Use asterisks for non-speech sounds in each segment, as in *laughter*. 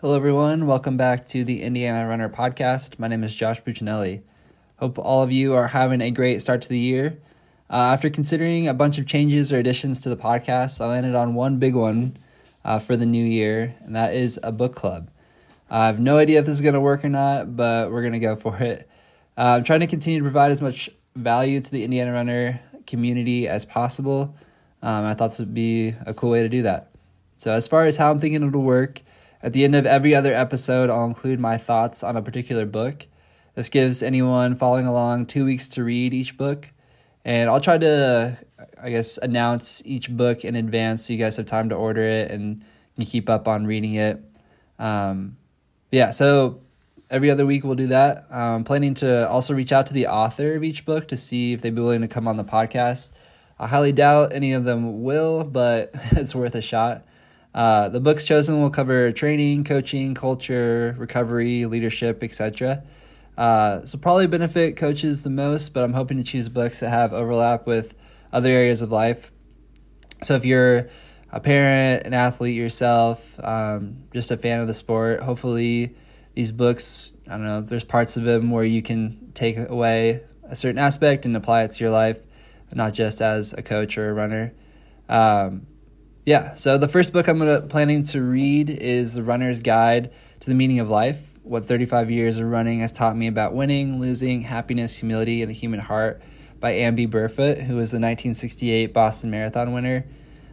Hello, everyone. Welcome back to the Indiana Runner podcast. My name is Josh Buccinelli. Hope all of you are having a great start to the year. Uh, after considering a bunch of changes or additions to the podcast, I landed on one big one uh, for the new year, and that is a book club. I have no idea if this is going to work or not, but we're going to go for it. Uh, I'm trying to continue to provide as much value to the Indiana Runner community as possible. Um, I thought this would be a cool way to do that. So, as far as how I'm thinking it'll work, at the end of every other episode, I'll include my thoughts on a particular book. This gives anyone following along two weeks to read each book. And I'll try to, I guess, announce each book in advance so you guys have time to order it and keep up on reading it. Um, yeah, so every other week we'll do that. I'm planning to also reach out to the author of each book to see if they'd be willing to come on the podcast. I highly doubt any of them will, but *laughs* it's worth a shot. Uh, the books chosen will cover training, coaching, culture, recovery, leadership, etc. Uh, so probably benefit coaches the most, but I'm hoping to choose books that have overlap with other areas of life. So if you're a parent, an athlete yourself, um, just a fan of the sport, hopefully these books, I don't know, there's parts of them where you can take away a certain aspect and apply it to your life, not just as a coach or a runner. Um, yeah, so the first book I'm gonna, planning to read is The Runner's Guide to the Meaning of Life What 35 Years of Running Has Taught Me About Winning, Losing, Happiness, Humility, and the Human Heart by Amby Burfoot, who was the 1968 Boston Marathon winner.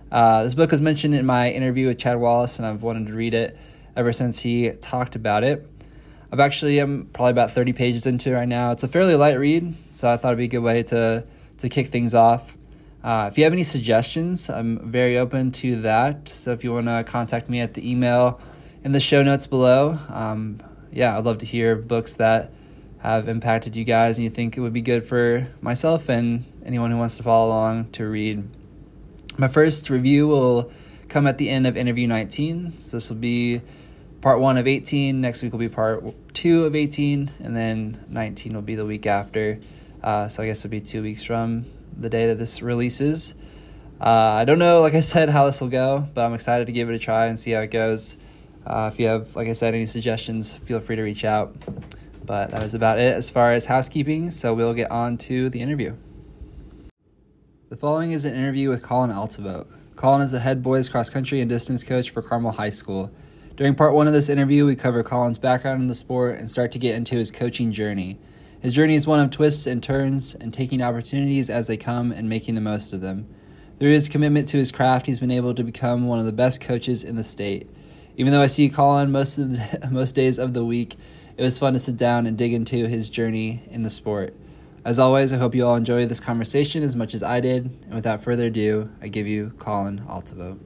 Uh, this book was mentioned in my interview with Chad Wallace, and I've wanted to read it ever since he talked about it. I've actually, I'm probably about 30 pages into it right now. It's a fairly light read, so I thought it'd be a good way to, to kick things off. Uh, if you have any suggestions, I'm very open to that. So if you want to contact me at the email in the show notes below, um, yeah, I'd love to hear books that have impacted you guys and you think it would be good for myself and anyone who wants to follow along to read. My first review will come at the end of interview 19. So this will be part one of 18. Next week will be part two of 18. And then 19 will be the week after. Uh, so I guess it'll be two weeks from the day that this releases. Uh, I don't know, like I said, how this will go, but I'm excited to give it a try and see how it goes. Uh, if you have, like I said, any suggestions, feel free to reach out. But that is about it as far as housekeeping, so we'll get on to the interview. The following is an interview with Colin Altevogt. Colin is the head boys cross country and distance coach for Carmel High School. During part one of this interview, we cover Colin's background in the sport and start to get into his coaching journey. His journey is one of twists and turns and taking opportunities as they come and making the most of them. Through his commitment to his craft, he's been able to become one of the best coaches in the state. Even though I see Colin most of the, *laughs* most days of the week, it was fun to sit down and dig into his journey in the sport. As always, I hope you all enjoy this conversation as much as I did. And without further ado, I give you Colin Altevogt.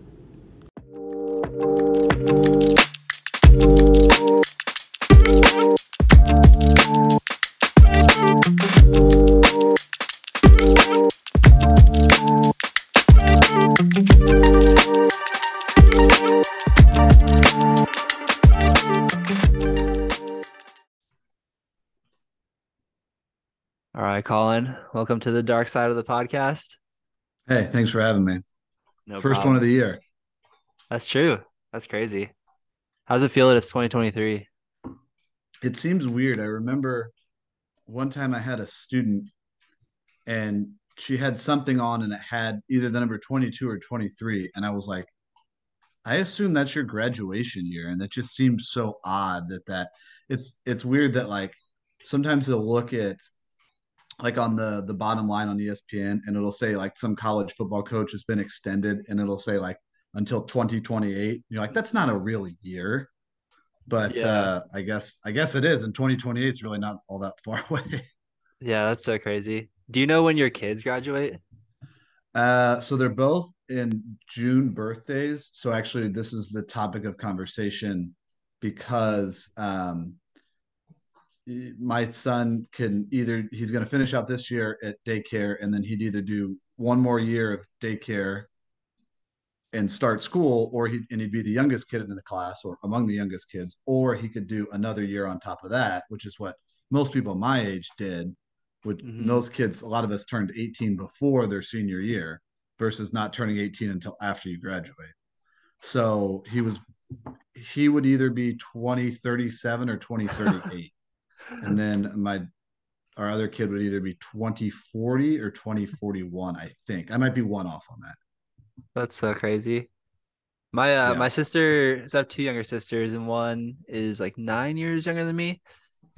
Right, Colin, welcome to the dark side of the podcast. Hey, thanks for having me. No First problem. one of the year. That's true. That's crazy. How's it feel that it's 2023? It seems weird. I remember one time I had a student and she had something on and it had either the number 22 or 23. And I was like, I assume that's your graduation year. And that just seems so odd that that it's it's weird that like sometimes they'll look at like on the the bottom line on ESPN and it'll say like some college football coach has been extended and it'll say like until 2028. You're like, that's not a real year. But Yeah. uh I guess I guess it is, and 2028 is really not all that *laughs* far away. Yeah, that's so crazy. Do you know when your kids graduate? Uh so they're both in June birthdays. So actually this is the topic of conversation because um my son can either he's going to finish out this year at daycare and then he'd either do one more year of daycare and start school or he and he'd be the youngest kid in the class or among the youngest kids or he could do another year on top of that which is what most people my age did with Mhm. those kids a lot of us turned 18 before their senior year versus not turning 18 until after you graduate so he was he would either be 2037 or 2038. And then my our other kid would either be 2040 or 2041, I think. I might be one off on that. That's so crazy. My uh Yeah. my sister, so I have two younger sisters, and one is like nine years younger than me,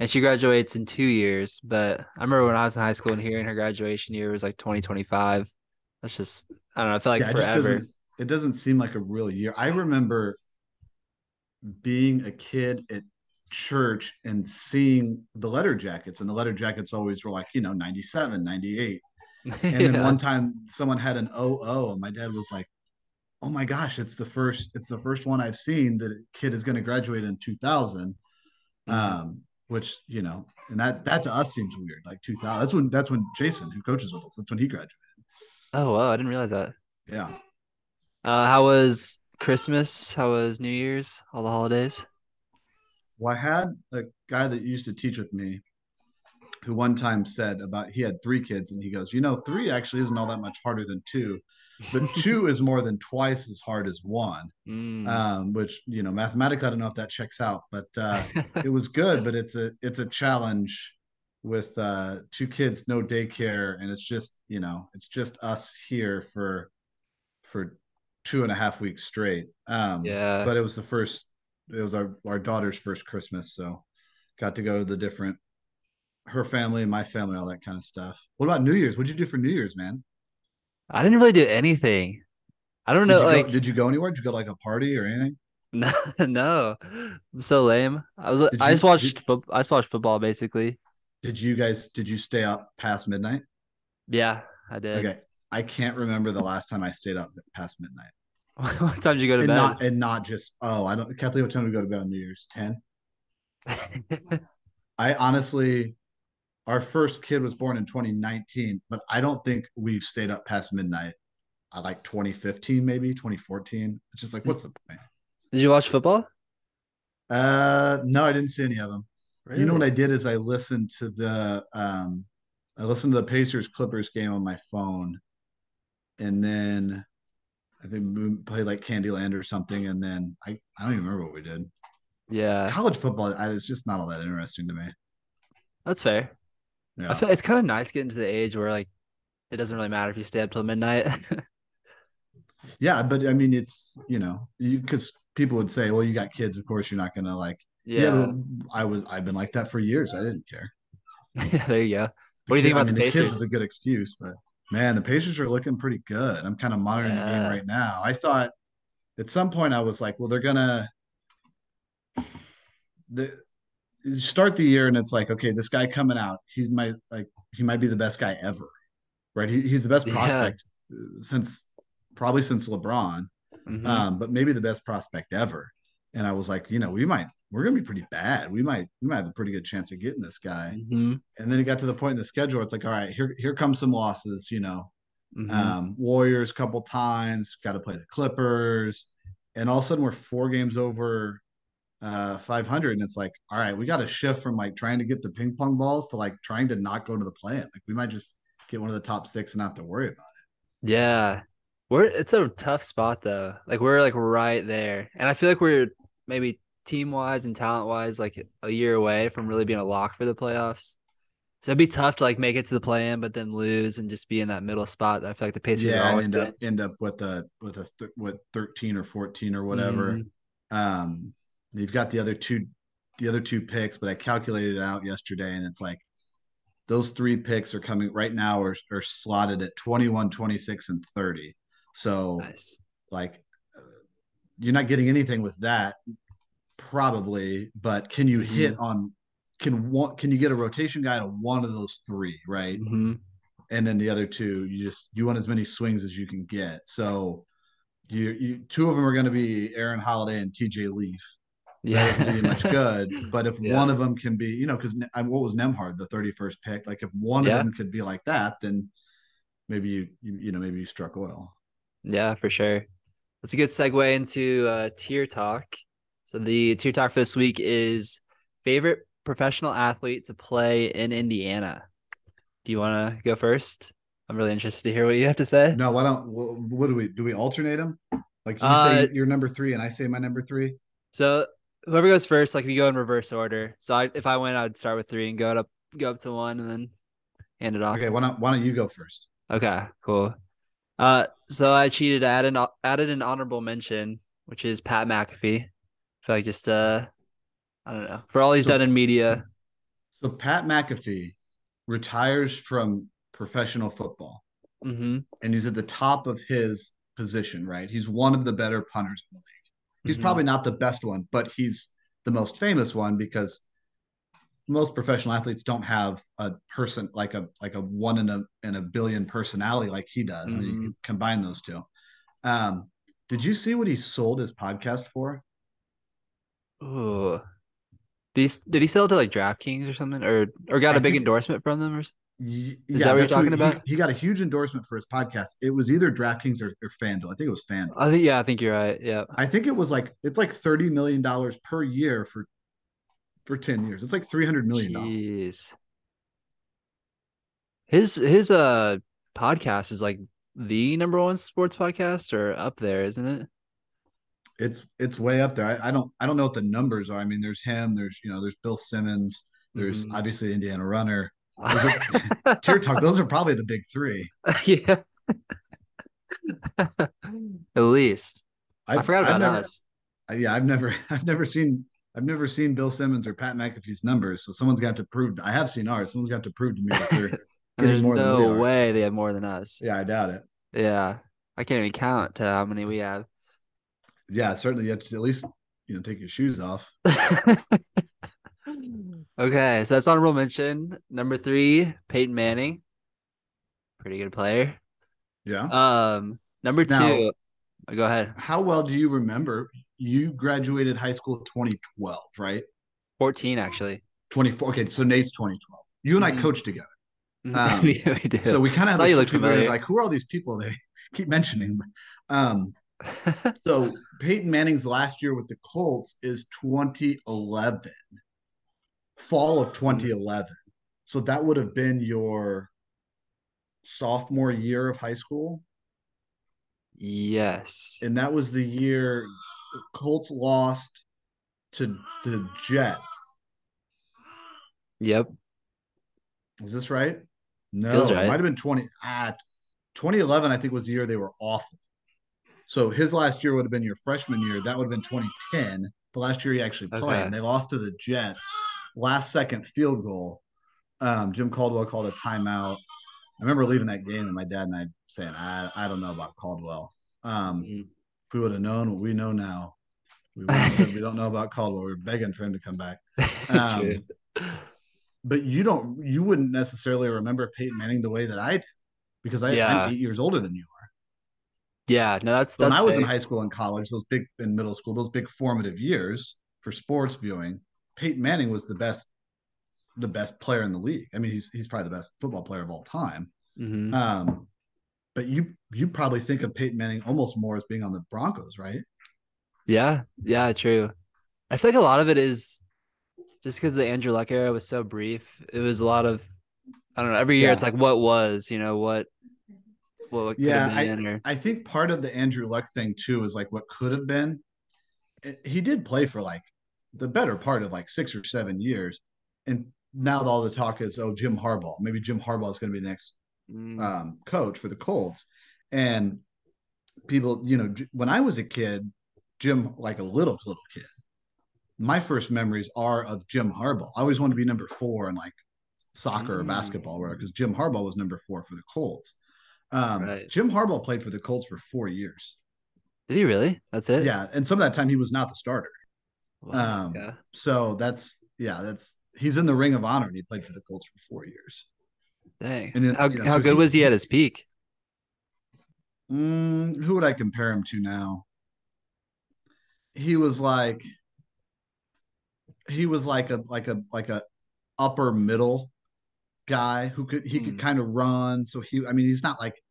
and she graduates in two years. But I remember when I was in high school and hearing her graduation year was like 2025. That's just I don't know, I feel like yeah, it forever. doesn't it doesn't seem like a real year. I remember being a kid at church and seeing the letter jackets and the letter jackets always were like, you know, 97, 98. *laughs* And then Yeah. one time someone had an OO and my dad was like, "Oh my gosh, it's the first it's the first one I've seen that a kid is going to graduate in 2000." Mhm. Um which, you know, and that that to us seems weird. Like 2000. That's when that's when Jason, who coaches with us, that's when he graduated. Oh wow, I didn't realize that. Yeah. Uh, how was Christmas? How was New Year's? All the holidays? Well, I had a guy that used to teach with me who one time said about he had three kids and he goes, you know, three actually isn't all that much harder than two, but *laughs* two is more than twice as hard as one. Mm. Um, which you know, mathematically, I don't know if that checks out, but uh, *laughs* it was good. But it's a it's a challenge with uh, two kids, no daycare, and it's just you know, it's just us here for for two and a half weeks straight. Um, Yeah. but it was the first, it was our our daughter's first Christmas, so got to go to the different her family and my family, all that kind of stuff. What about New Year's? What'd you do for New Year's, man? I didn't really do anything. I don't Did know, you go? like Did you go anywhere? Did you go to like a party or anything? *laughs* no, no. I'm so lame. I was Did I you just watched did, foot I just watched football basically. did you guys did you stay up past midnight? Yeah, I did. Okay, I can't remember the last time I stayed up past midnight, *laughs* What time did you go to and bed? not and not just oh I don't Kathleen. What time do we go to bed on New Year's? Ten. *laughs* I honestly, our first kid was born in 2019, but I don't think we've stayed up past midnight. I like 2015, maybe 2014. It's just like, what's the point? Did you watch football? Uh, no, I didn't see any of them. You know what I did is I listened to the um, I listened to the Pacers Clippers game on my phone, and then I think we played like Candyland or something, and then I I don't even remember what we did. Yeah, College football, I, it's just not all that interesting to me. that's fair. I Yeah, feel it's kind of nice getting to the age where like it doesn't really matter if you stay up till midnight. *laughs* yeah, but I mean, it's you know, you because people would say, well, you got kids, of course, you're not gonna like. Yeah, Yeah. I was I've been like that for years. I didn't care. *laughs* Yeah, there you go. The What do you kid, think I about the mean, the kids is a good excuse, but man, the Pacers are looking pretty good. I'm kind of monitoring the game right now. I thought at some point I was like, well, they're gonna the start the year and it's like, okay, this guy coming out, he's my like he might be the best guy ever, right? He, he's the best prospect uh, since probably since LeBron, hmm um, but maybe the best prospect ever. And I was like, you know, we might we're gonna be pretty bad. We might we might have a pretty good chance of getting this guy. hmm And then it got to the point in the schedule. Where it's like, all right, here here comes some losses. You know, hmm um, Warriors a couple times, got to play the Clippers, and all of a sudden we're four games over uh 500 and it's like all right we got to shift from like trying to get the ping pong balls to like trying to not go into the play in like we might just get one of the top six and not have to worry about it. Yeah. We're it's a tough spot though. Like we're like right there. And I feel like we're maybe team wise and talent wise like a year away from really being a lock for the playoffs. So it'd be tough to like make it to the play in, but then lose and just be in that middle spot I feel like the Pacers yeah always end up in. end up with a with a th- with 13 or 14 or whatever Mhm. um you've got the other two the other two picks but i calculated it out yesterday and it's like those three picks are coming right now are, are slotted at 21 26 and 30 so Nice. like you're not getting anything with that probably but can you hit hmm on can one can you get a rotation guy to one of those three right? Hmm and then the other two you just you want as many swings as you can get. So you, you two of them are going to be aaron holiday and tj leaf. That doesn't much good *laughs* but if Yeah. one of them can be you know because what was Nembhard the 31st pick? Like if one of them could be like that then maybe you you, you know maybe you struck oil. Yeah, for sure. That's a good segue into uh, tier talk. So the tier talk for this week is favorite professional athlete to play in Indiana. Do you want to go first? I'm really interested to hear what you have to say. No, why don't what, do we do? We alternate them? Like you Uh, say your number three, and I say my number three. So whoever goes first, like we go in reverse order. So I, if I win, I'd start with three and go up, go up to one, and then hand it off. Okay, why don't why don't you go first? Okay, cool. Uh, so I cheated. I added an, added an honorable mention, which is Pat McAfee. I feel like just uh, I don't know for all he's So- done in media. So Pat McAfee retires from professional football, Mm-hmm. and he's at the top of his position. Right, he's one of the better punters in the league. He's Mhm. probably not the best one, but he's the most famous one because most professional athletes don't have a person like a like a one in a in a billion personality like he does, and then you can combine those two. Um, did you see what he sold his podcast for? Oh, Did he did he sell it to like DraftKings or something, or or got I a big endorsement from them? Or Is that what you're talking he- about? He, got a huge endorsement for his podcast. It was either DraftKings or, or FanDuel. I think it was FanDuel. I think yeah, I think you're right. Yeah. I think it was like it's like thirty million dollars per year for for ten years. It's like three hundred million dollars. His his uh podcast is like the number one sports podcast or up there, isn't it? It's it's way up there. I, I don't I don't know what the numbers are. I mean, there's him. There's you know there's Bill Simmons. There's Mhm. obviously the Indiana Runner. Tier *laughs* *laughs* Talk. Those are probably the big three. *laughs* yeah. At least. i I've- forgot I've about never- us. Yeah, I've never, I've never seen, I've never seen Bill Simmons or Pat McAfee's numbers. So someone's got to prove. I have seen ours. Someone's got to prove to me that they're. *laughs* There's more than we no way they have more than us. yeah, I doubt it. Yeah. I can't even count how many we have. Yeah, certainly. You have to at least, you know, take your shoes off. *laughs* okay, so that's honorable mention. Number three, Peyton Manning. Pretty good player. Yeah. Um, number Now- two. go ahead. How well do you remember? You graduated high school 2012, right? 14, actually. 24. Okay, so Nate's 2012. You and I Mhm. coached together, Mhm. Um, *laughs* we, we do. so we kind of have you looked familiar. like who are all these people they *laughs* keep mentioning. Um, *laughs* so Peyton Manning's last year with the Colts is 2011, fall of 2011. So that would have been your sophomore year of high school, yes. and that was the year Colts lost to the Jets. Yep. Is this right? No, Feels it right. might have been 20. Ah, 2011, I think, was the year they were awful. So his last year would have been your freshman year. That would have been 2010, the last year he actually played. Okay. And they lost to the Jets. Last second field goal. Um, Jim Caldwell called a timeout. I remember leaving that game and my dad and I saying, I, I don't know about Caldwell. Um, Mhm. We would have known what we know now, we would have said we don't know about Caldwell. We are begging for him to come back. *laughs* Um, but you don't you wouldn't necessarily remember Peyton Manning the way that I did because I, Yeah. I'm eight years older than you are. Yeah, no, that's So when I was in high school and college, those big in middle school, those big formative years for sports viewing, Peyton Manning was the best the best player in the league. I mean, he's he's probably the best football player of all time. Mhm. Um, but you you probably think of Peyton Manning almost more as being on the Broncos, right? Yeah, yeah, true. I feel like a lot of it is just because the Andrew Luck era was so brief. It was a lot of I don't know. Every year Yeah. it's like what was, you know, what what, what could Yeah, have been or I think part of the Andrew Luck thing too is like what could have been. It- he did play for like the better part of like six or seven years, and now all the talk is oh Jim Harbaugh. Maybe Jim Harbaugh is going to be the next Mm, um, coach for the Colts, and people, you know, when I was a kid, Jim like a little little kid. My first memories are of Jim Harbaugh. I always wanted to be number four in like soccer or Mm. basketball, where because Jim Harbaugh was number four for the Colts. Um, Right. Jim Harbaugh played for the Colts for four years. did he really? That's it? Yeah, and some of that time he was not the starter. Wow, Um, okay. So that's yeah, that's he's in the Ring of Honor and he played for the Colts for four years. Dang. and then, how know, how so good he- was he at his peak? Mm, who would I compare him to now? He was like he was like a like a like a upper middle guy who could he could Hmm. kind of run. So he I mean he's not like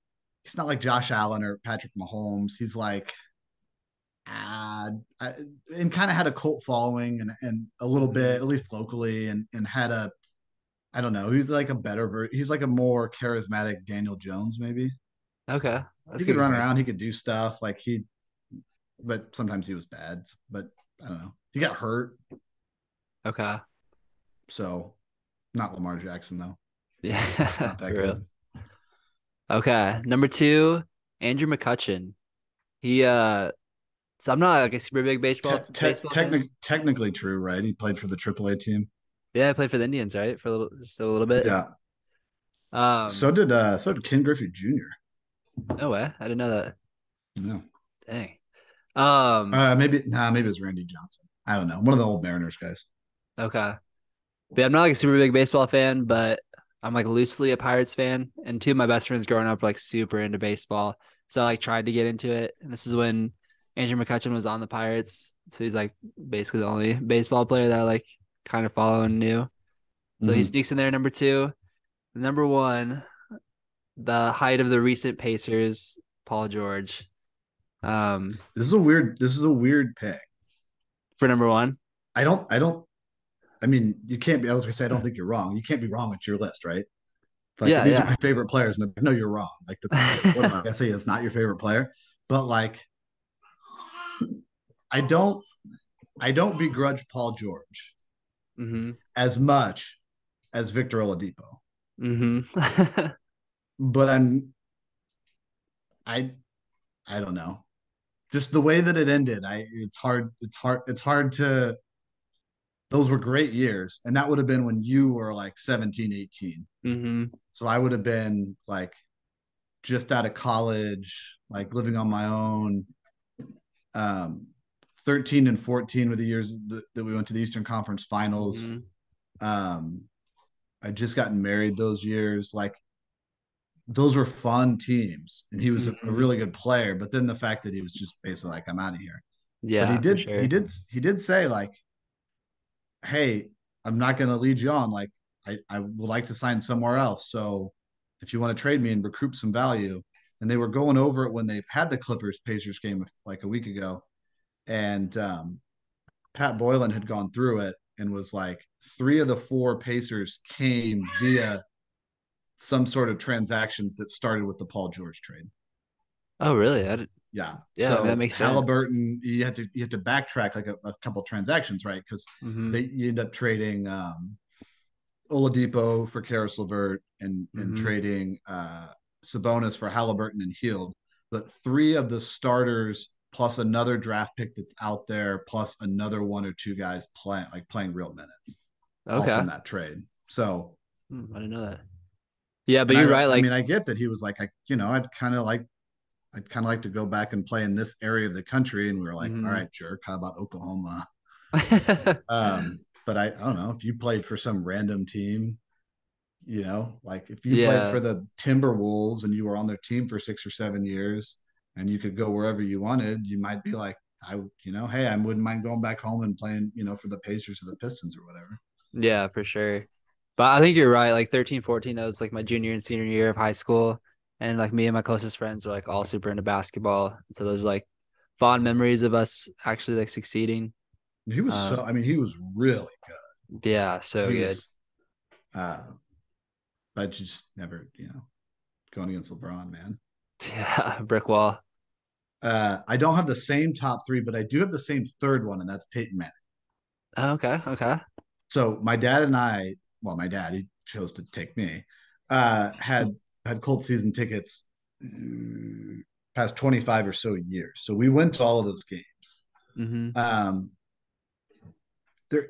he's not like Josh Allen or Patrick Mahomes. He's like uh, and kind of had a cult following and and a little bit at least locally and and had a I don't know. He's like a better ver- he's like a more charismatic Daniel Jones maybe Okay. That's he could run around. He could do stuff like he, but sometimes he was bad. But I don't know. He got hurt, Okay. so not Lamar Jackson though. Yeah. Not that *laughs* good. Okay. Number two, Andrew McCutchen. He uh so I'm not like a super big baseball, Te- te- baseball technic- technically true, right? He played for the AAA team. Yeah, I played for the Indians, right? For a little just a little bit. Yeah. Um so did uh so did Ken Griffey Jr. no way. I didn't know that. No. Dang. Um Uh maybe nah, maybe it was Randy Johnson. I don't know. One of the old Mariners guys. okay. But yeah, I'm not like a super big baseball fan, but I'm like loosely a Pirates fan. And two of my best friends growing up were like super into baseball. So I like tried to get into it. And this is when Andrew McCutchen was on the Pirates. So he's like basically the only baseball player that I like kind of following new. So he Mhm. sneaks in there number two. Number one, the height of the recent Pacers, Paul George. Um, This is a weird this is a weird pick. for number one. I don't I don't I mean, you can't be I was gonna say I don't think you're wrong. You can't be wrong with your list, right? Like Yeah, these yeah. are my favorite players. And no, you're wrong. Like the what I say it's not your favorite player, but like I don't I don't begrudge Paul George Mm-hmm. as much as Victor Oladipo. Mm-hmm. *laughs* But I'm I I don't know. Just the way that it ended, I it's hard it's hard it's hard to those were great years and that would have been when you were like 17 18 mm-hmm. so i would have been like just out of college like living on my own um 13 and 14 were the years that, that we went to the eastern conference finals Mhm. um i just gotten married those years like those were fun teams and he was a, a Mhm. really good player but then the fact that he was just basically like i'm out of here Yeah, but he did sure. he did he did say like hey i'm not going to lead you on like I, I would like to sign somewhere else so if you want to trade me and recruit some value and they were going over it when they had the clippers pacers game like a week ago and um, pat boylan had gone through it and was like three of the four pacers came via some sort of transactions that started with the paul george trade Oh, really? I did, yeah Yeah, so that makes sense. halliburton you have to you have to backtrack like a, a couple transactions right because mhm. they you end up trading um Oladipo for Caris LeVert and and Mhm. trading uh Sabonis for Halliburton and Hield. But three of the starters plus another draft pick that's out there, plus another one or two guys playing like playing real minutes. Okay. from that trade. So Hmm, I didn't know that. Yeah, but you're I, right. Like, I mean, I get that he was like, I you know, I'd kind of like I'd kind of like to go back and play in this area of the country. And we were like, Mhm. all right, jerk, how about Oklahoma? *laughs* Um, but I, I don't know if you played for some random team, you know, like if you Yeah. played for the Timberwolves and you were on their team for six or seven years and you could go wherever you wanted, you might be like, I, you know, hey, I wouldn't mind going back home and playing, you know, for the Pacers or the Pistons or whatever. yeah, for sure. But I think you're right. Like 13, 14, that was like my junior and senior year of high school. And like me and my closest friends were like all super into basketball. So those like fond memories of us actually like succeeding. He was Uh, so, I mean, he was really good. Yeah, so He good. was, uh, but you just never, you know, going against LeBron, man. *laughs* Yeah, brick wall. Uh, I don't have the same top three, but I do have the same third one, and that's Peyton Manning. Oh, okay, okay. so my dad and I, well, my dad he chose to take me, uh, had had Colt season tickets mm, past twenty five or so years. So we went to all of those games. Mm-hmm. Um, there,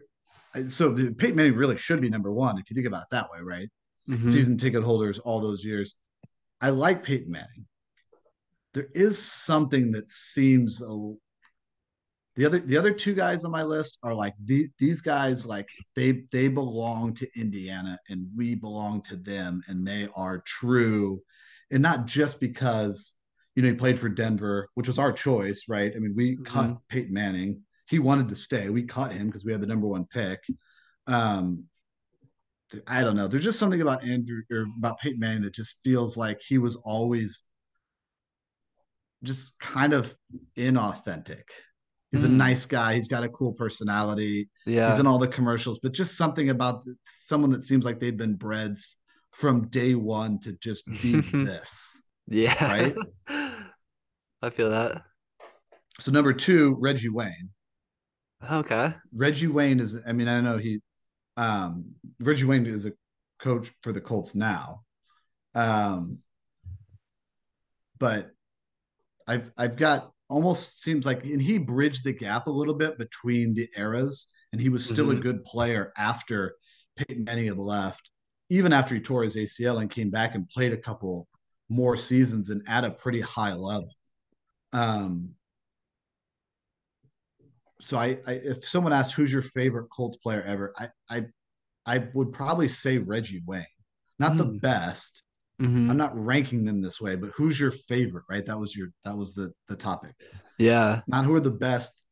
so Peyton Manning really should be number one if you think about it that way, right? Mm-hmm. Season ticket holders all those years. I like Peyton Manning. There is something that seems a the other the other two guys on my list are like these these guys like they they belong to Indiana and we belong to them and they are true. And not just because you know he played for Denver which was our choice right? I mean we Mhm. cut Peyton Manning. He wanted to stay. We cut him because we had the number one pick. Um I don't know. There's just something about Andrew or about Peyton Manning that just feels like he was always just kind of inauthentic He's a Hmm. nice guy. He's got a cool personality. Yeah. He's in all the commercials, but just something about someone that seems like they've been bred from day one to just be *laughs* this. yeah. right? *laughs* I feel that. So number two, Reggie Wayne. Okay. Reggie Wayne is. I mean, I know he. Um, Reggie Wayne is a coach for the Colts now. Um, but I've I've got almost seems like and he bridged the gap a little bit between the eras, and he was still mm-hmm. a good player after Peyton Manning had left, even after he tore his ACL and came back and played a couple more seasons and at a pretty high level. Um, so I, I, if someone asks who's your favorite Colts player ever, I I I would probably say Reggie Wayne. Not mm. the best. Mm-hmm. I'm not ranking them this way, but who's your favorite, right? That was your that was the the topic. Yeah. Not who are the best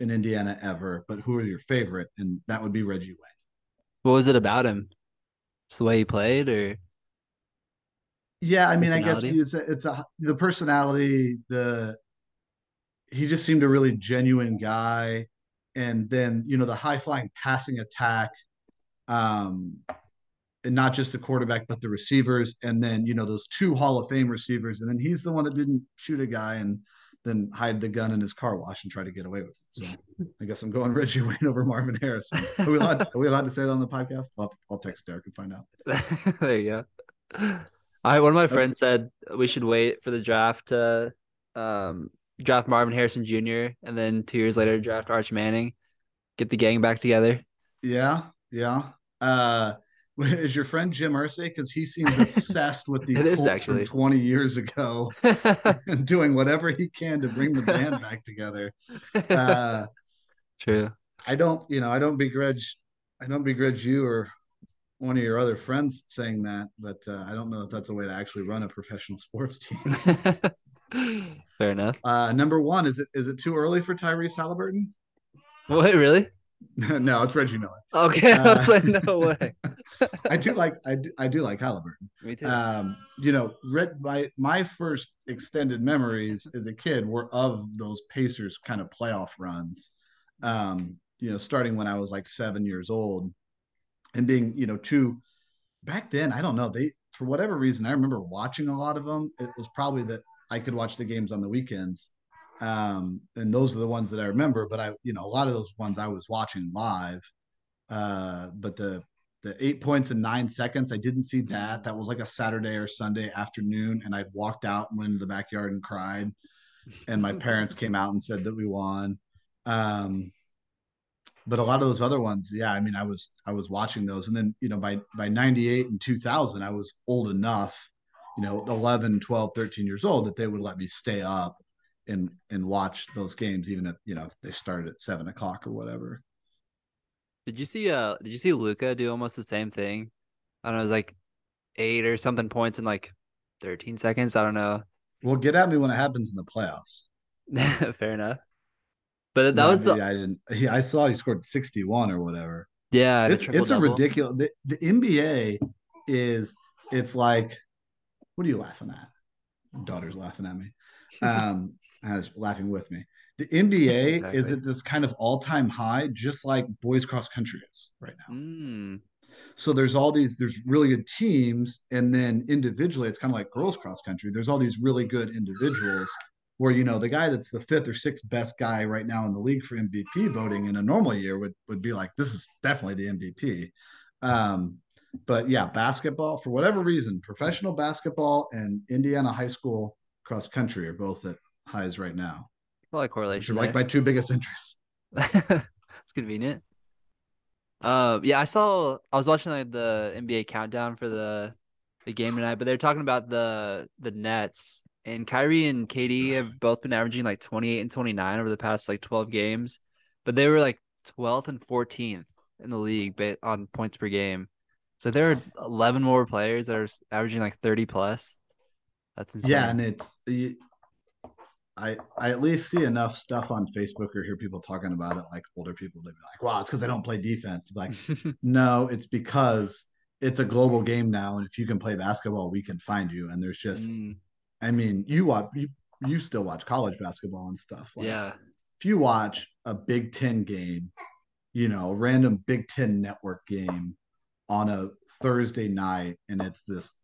in Indiana ever, but who are your favorite? And that would be Reggie Wayne. What was it about him? Just the way he played or yeah, I mean, I guess it's a, it's a the personality, the he just seemed a really genuine guy. And then, you know, the high flying passing attack, um, and not just the quarterback, but the receivers. And then, you know, those two Hall of Fame receivers. And then he's the one that didn't shoot a guy and then hide the gun in his car wash and try to get away with it. So *laughs* I guess I'm going Reggie Wayne over Marvin Harrison. Are we allowed, are we allowed to say that on the podcast? I'll, I'll text Derek and find out. *laughs* there you go. I one of my friends said we should wait for the draft to um, draft Marvin Harrison Jr. and then two years later draft Arch Manning, get the gang back together. Yeah, yeah. Uh, *laughs* is your friend Jim Irsay? Because he seems obsessed with the *laughs* Colts actually. from 20 years ago and *laughs* doing whatever he can to bring the band back together. Uh, True. I don't, you know, I don't begrudge, I don't begrudge you or one of your other friends saying that, but uh, I don't know if that's a way to actually run a professional sports team. Fair enough. Uh, number one, is it is it too early for Tyrese Halliburton? Wait, really? *laughs* no, it's Reggie Miller. Okay, uh, *laughs* I was like, no way. *laughs* I do like I do, I do like Halliburton. Me too. Um, you know, read my my first extended memories as a kid were of those Pacers kind of playoff runs. Um, you know, starting when I was like seven years old, and being you know two back then. I don't know they for whatever reason I remember watching a lot of them. It was probably that I could watch the games on the weekends. Um, and those are the ones that I remember, but I, you know, a lot of those ones I was watching live. Uh, but the, the eight points in nine seconds, I didn't see that. That was like a Saturday or Sunday afternoon. And I walked out and went into the backyard and cried. And my parents *laughs* came out and said that we won. Um, but a lot of those other ones, yeah, I mean, I was, I was watching those. And then, you know, by, by 98 and 2000, I was old enough you know 11 12 13 years old that they would let me stay up and and watch those games even if you know if they started at seven o'clock or whatever. Did you see uh did you see luka do almost the same thing? I don't know it was like eight or something points in like 13 seconds i don't know. Well get at me when it happens in the playoffs. *laughs* Fair enough. But that was the i didn't *laughs* yeah, i saw he scored 61 or whatever. Yeah it's, it's a ridiculous the, the nba is it's like what are you laughing at? My daughter's laughing at me. *laughs* Um, has laughing with me. The NBA *laughs* exactly. is at this kind of all-time high, just like boys cross country is right now. Mm. So there's all these, there's really good teams, and then individually, it's kind of like girls cross country. There's all these really good individuals where you know the guy that's the fifth or sixth best guy right now in the league for MVP voting in a normal year would would be like this is definitely the MVP. Um, but yeah, basketball for whatever reason, professional basketball and Indiana high school cross country are both at highs right now. Probably correlation. like my two biggest interests. *laughs* it's convenient. Uh, yeah, I saw. I was watching like the NBA countdown for the the game tonight, but they're talking about the the Nets and Kyrie and KD have both been averaging like 28 and 29 over the past like 12 games, but they were like 12th and 14th in the league on points per game. So there are 11 more players that are averaging like 30 plus. That's insane. Yeah, and it's I I at least see enough stuff on Facebook or hear people talking about it, like older people to be like, "Wow, it's because I don't play defense." Like, *laughs* no, it's because it's a global game now, and if you can play basketball, we can find you. And there's just, mm. I mean, you watch you you still watch college basketball and stuff. Like, yeah. If you watch a Big Ten game, you know, random Big Ten network game, on a Thursday night, and it's this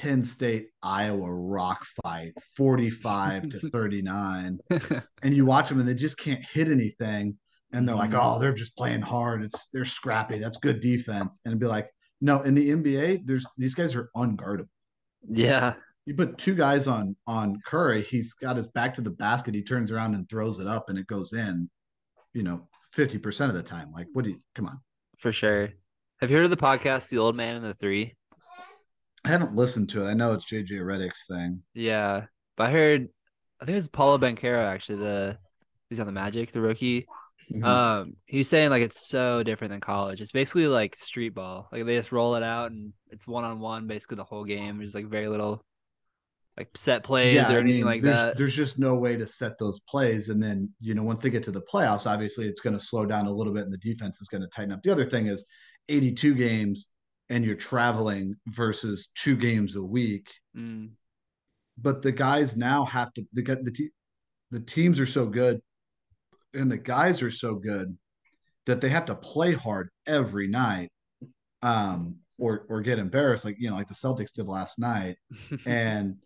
Penn State Iowa rock fight, 45 to *laughs* 39. *laughs* and you watch them and they just can't hit anything. and they're like, Mhm. "Oh, they're just playing hard. It's they're scrappy. That's good defense." And it'd be like, "No, in the NBA, there's these guys are unguardable. Yeah, You put two guys on on Curry, he's got his back to the basket. He turns around and throws it up, and it goes in. You know, fifty percent of the time. Like, what do you? Come on. for sure. Have you heard of the podcast, The Old Man and the Three? I haven't listened to it. I know it's JJ Redick's thing. Yeah, but I heard, I think it was Paolo Banchero actually. The he's on the Magic, the rookie. Mhm. Um, he's saying like it's so different than college. It's basically like street ball. Like they just roll it out and it's one on one basically the whole game. There's like very little like set plays or I anything mean, like there's, that. There's just no way to set those plays. And then, you know, once they get to the playoffs, obviously it's going to slow down a little bit and the defense is going to tighten up. The other thing is 82 games and you're traveling versus two games a week. Mm, But the guys now have to, the, the, te- the teams are so good and the guys are so good that they have to play hard every night um, or, or get embarrassed, like, you know, like the Celtics did last night. *laughs* and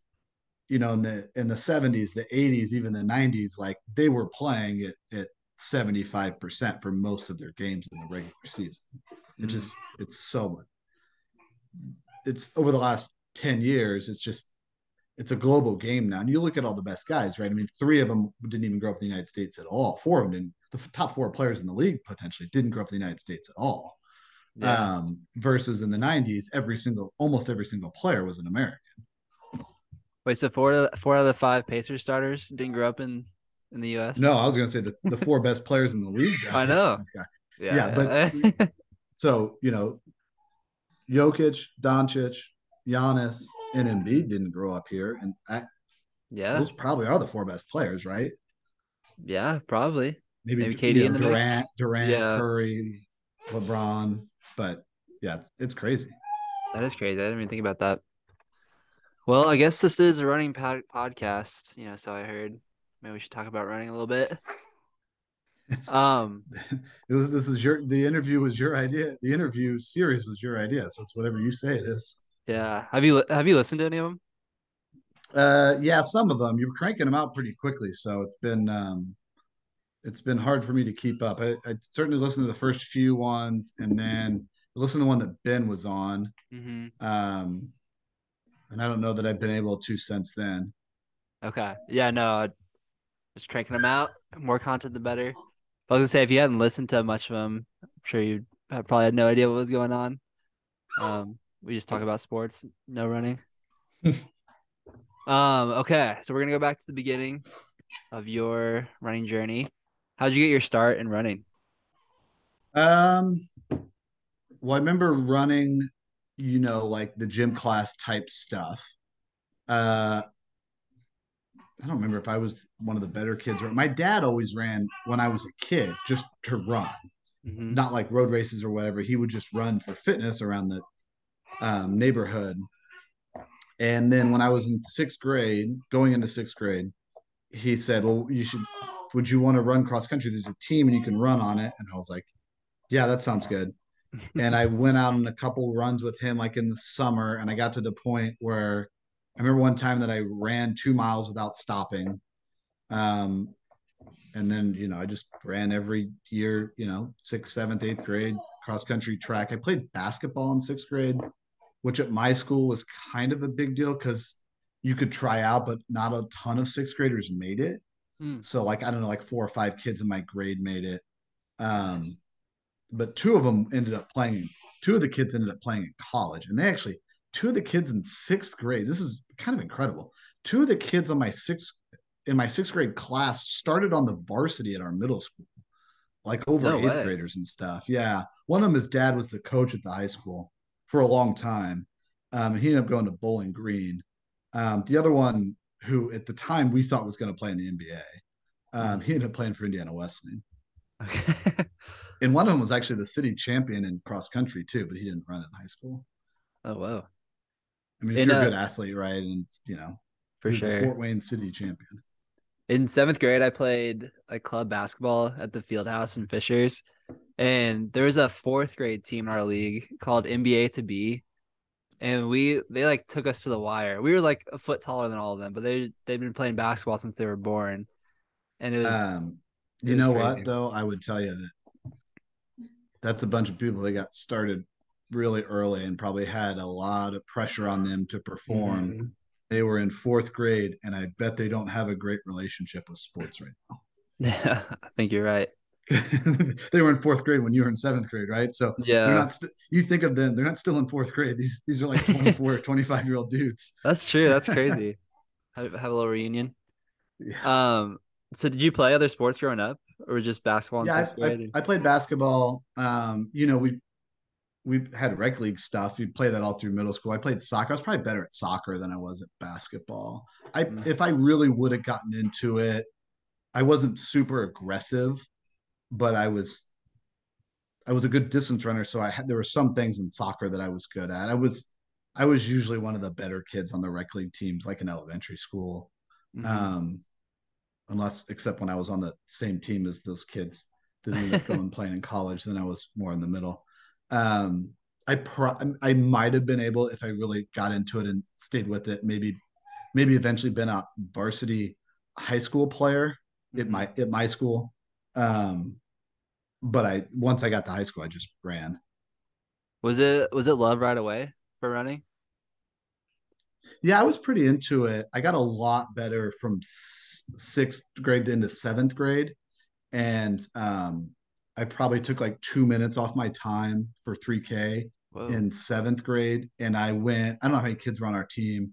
you know in the in the 70s the 80s even the 90s like they were playing at, at 75% for most of their games in the regular season it Mm. just it's so much it's over the last 10 years it's just it's a global game now and you look at all the best guys right i mean three of them didn't even grow up in the united states at all four of them didn't the top four players in the league potentially didn't grow up in the united states at all yeah. um versus in the 90s every single almost every single player was an american Wait, so four four out of the five Pacers starters didn't grow up in in the U.S. No, I was going to say the, the four best players in the league. *laughs* I know. Yeah. Yeah, yeah, but *laughs* So, you know, Jokic, Doncic, Giannis, and Embiid didn't grow up here. And I, yeah, those probably are the four best players, right? yeah, probably. Maybe, Maybe you KD know, in mix? Durant, Durant, Yeah. Curry, LeBron. But yeah, it's, it's crazy. That is crazy. I didn't even think about that. Well, I guess this is a running pod- podcast, you know, so I heard maybe we should talk about running a little bit. It's, *laughs* Um, *laughs* it was, this is your, the interview was your idea. The interview series was your idea. So it's whatever you say it is. yeah. Have you have you listened to any of them? Uh, yeah, some of them. You were cranking them out pretty quickly, so it's been um, it's been hard for me to keep up. I, I certainly listened to the first few ones, and then listened to one that Ben was on. Mm-hmm. Um, and I don't know that I've been able to since then. Okay. Yeah, no, just cranking them out. More content, the better. I was gonna say if you hadn't listened to much of them, I'm sure you probably had no idea what was going on. Um, we just talk about sports, no running. *laughs* um, okay, so we're gonna go back to the beginning of your running journey. How'd you get your start in running? Um, well, I remember running, you know, like the gym class type stuff. Uh, I don't remember if I was one of the better kids. My dad always ran when I was a kid just to run. Mhm. not like road races or whatever. He would just run for fitness around the um, neighborhood. And then when I was in sixth grade, going into sixth grade, he said, "Well, you should. Would you want to run cross country? There's a team and you can run on it." And I was like, "Yeah, that sounds good." *laughs* and I went out on a couple runs with him, like in the summer, and I got to the point where I remember one time that I ran two miles without stopping. Um, and then you know I just ran every year, you know, sixth, seventh, eighth grade cross country track. I played basketball in sixth grade, which at my school was kind of a big deal because you could try out, but not a ton of sixth graders made it. Mm. So like I don't know, like four or five kids in my grade made it. Um, Nice. but two of them ended up playing. Two of the kids ended up playing in college, and they actually two of the kids in sixth grade. This is kind of incredible. Two of the kids on my sixth in my sixth grade class started on the varsity at our middle school, like over No eighth way. graders and stuff. Yeah, one of them, his dad was the coach at the high school for a long time. Um, he ended up going to Bowling Green. Um, the other one, who at the time we thought was going to play in the NBA, um, he ended up playing for Indiana Wesleyan. Okay. *laughs* And one of them was actually the city champion in cross country too, but he didn't run in high school. oh wow, I mean, if In, you're a uh, good athlete, right, and you know, for sure. Fort Wayne City champion. In seventh grade, I played like club basketball at the field house in Fishers. And there was a fourth grade team in our league called NBA to be. And we they like took us to the wire. We were like a foot taller than all of them, but they they'd been playing basketball since they were born. And it was Um, You know crazy. what though? I would tell you that that's a bunch of people that got started really early and probably had a lot of pressure on them to perform. Mm-hmm. They were in fourth grade, and I bet they don't have a great relationship with sports right now. Yeah, *laughs* *laughs* I think you're right. *laughs* they were in fourth grade when you were in seventh grade, right? So yeah, they're not. St- you think of them; they're not still in fourth grade. These these are like 24, 25 year old dudes. That's true. That's crazy. have, have a little reunion. Yeah. Um. So, did you play other sports growing up, or just basketball? yeah, I, I, I, played basketball. Um. You know, we we had rec league stuff. We played that all through middle school. I played soccer. I was probably better at soccer than I was at basketball. I mm. if I really would have gotten into it, I wasn't super aggressive but I was I was a good distance runner, so I had there were some things in soccer that I was good at. I was I was usually one of the better kids on the rec league teams, like in elementary school. Mm-hmm. Um, unless except when I was on the same team as those kids that ended up *laughs* going playing in college, then I was more in the middle. Um, I pro- I might have been able if I really got into it and stayed with it, maybe maybe eventually been a varsity high school player mm-hmm. at my at my school. Um, but I once I got to high school, I just ran. Was it was it love right away for running? Yeah, I was pretty into it. I got a lot better from sixth grade into seventh grade, and um, I probably took like two minutes off my time for 3K Whoa. in seventh grade. And I went, I don't know how many kids were on our team,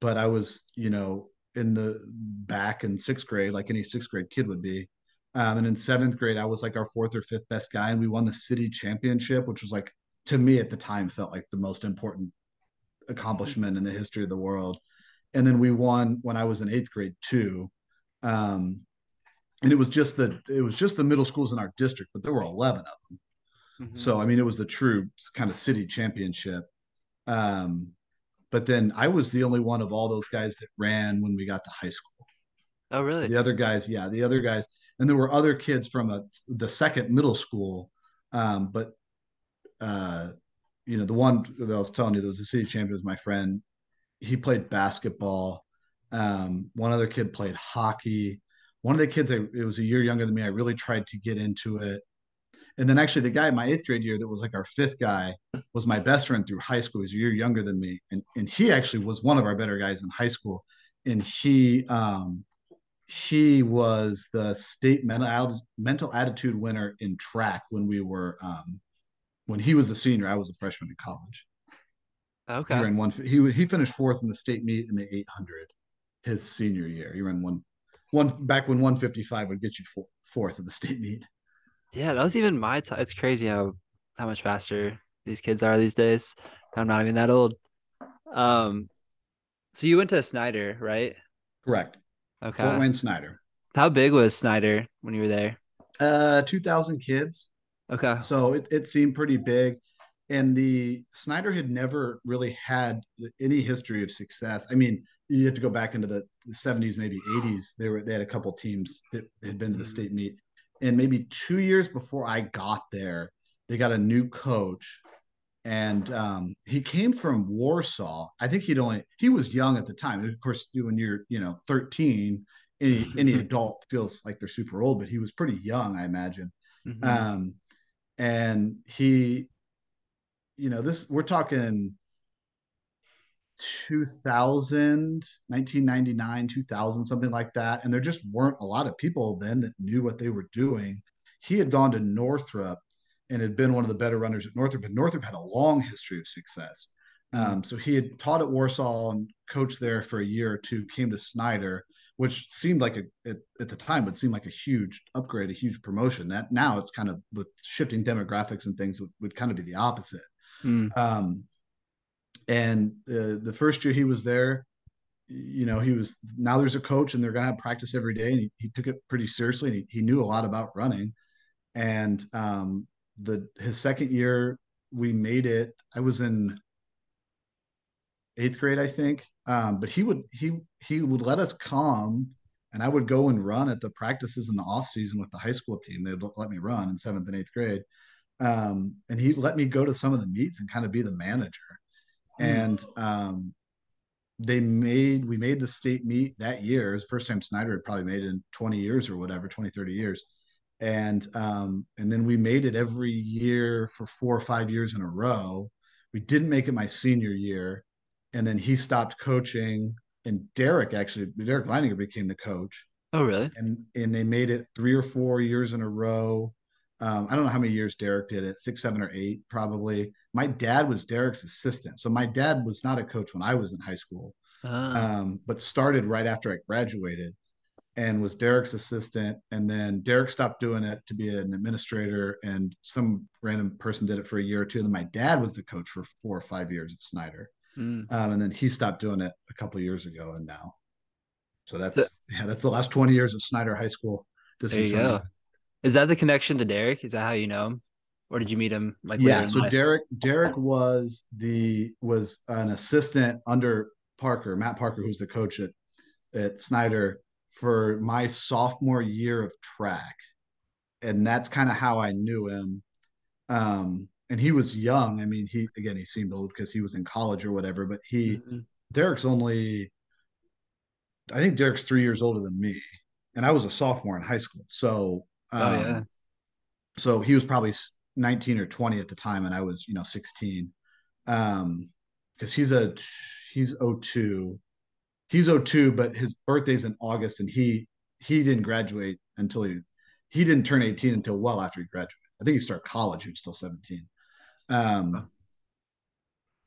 but I was, you know, in the back in sixth grade, like any sixth grade kid would be. Um, and in seventh grade, I was like our fourth or fifth best guy, and we won the city championship, which was like to me at the time felt like the most important accomplishment in the history of the world. And then we won when I was in eighth grade too. Um, and it was just the it was just the middle schools in our district, but there were eleven of them. Mm-hmm. So I mean, it was the true kind of city championship. Um, but then I was the only one of all those guys that ran when we got to high school. Oh, really? The other guys, yeah, the other guys and there were other kids from a, the second middle school, um, but uh, you know the one that I was telling you, that was the city champion was my friend. He played basketball. Um, one other kid played hockey. One of the kids, I, it was a year younger than me. I really tried to get into it. And then actually, the guy in my eighth grade year that was like our fifth guy was my best friend through high school. He's a year younger than me, and and he actually was one of our better guys in high school. And he um, he was the state mental mental attitude winner in track when we were um, when he was a senior. I was a freshman in college. Okay. He ran one. He he finished fourth in the state meet in the 800 his senior year. He ran one one back when 155 would get you four, fourth of the state meet. Yeah, that was even my time. It's crazy how how much faster these kids are these days. I'm not even that old. Um, so you went to Snider, right? Correct. Okay. Fort Wayne Snider. How big was Snider when you were there? Uh, two thousand kids. Okay. So it, it seemed pretty big, and the Snider had never really had any history of success. I mean, you have to go back into the seventies, maybe eighties. They were they had a couple teams that had been to the mm-hmm. state meet, and maybe two years before I got there, they got a new coach and um, he came from Warsaw. I think he'd only he was young at the time. Of course, when you're you know 13, any any *laughs* adult feels like they're super old, but he was pretty young, I imagine. Mm-hmm. Um, and he, you know, this we're talking 2000, 1999, 2000, something like that, and there just weren't a lot of people then that knew what they were doing. He had gone to Northrop and had been one of the better runners at Northrop. And Northrop had a long history of success. Mm-hmm. Um, so he had taught at Warsaw and coached there for a year or two, came to Snider, which seemed like a at, at the time would seem like a huge upgrade, a huge promotion. That now it's kind of with shifting demographics and things would, would kind of be the opposite. Mm. Um, and uh, the first year he was there, you know, he was now there's a coach and they're going to have practice every day. And he, he took it pretty seriously. And he, he knew a lot about running. And um, the his second year we made it. I was in eighth grade, I think. Um, but he would he he would let us come and I would go and run at the practices in the off season with the high school team. They'd let me run in seventh and eighth grade. Um, and he'd let me go to some of the meets and kind of be the manager. Mm. And um, they made we made the state meet that year. It was the first time Snider had probably made it in 20 years or whatever, 20, 30 years and um, and then we made it every year for four or five years in a row. We didn't make it my senior year, and then he stopped coaching, and Derek actually Derek Leininger became the coach, Oh, really? and and they made it three or four years in a row. Um, I don't know how many years Derek did it, six, seven, or eight, probably. My dad was Derek's assistant, so my dad was not a coach when I was in high school, Uh, um, but started right after I graduated and was Derek's assistant. And then Derek stopped doing it to be an administrator, and some random person did it for a year or two. And then my dad was the coach for four or five years at Snider, mm. um, and then he stopped doing it a couple years ago, and now. So that's So- yeah, that's the last twenty years of Snider High School. There you go. Is that the connection to Derek? Is that how you know him, or did you meet him like later yeah so life? derek derek was the was an assistant under parker matt parker who's the coach at at snider for my sophomore year of track and that's kind of how i knew him um and he was young i mean he again he seemed old because he was in college or whatever but he Mhm. derek's only i think derek's three years older than me and i was a sophomore in high school so um, Oh yeah. so he was probably 19 or 20 at the time and i was you know 16 um because he's a he's 02 he's 02 but his birthday's in august and he he didn't graduate until he he didn't turn 18 until well after he graduated. I think he started college he was still 17 um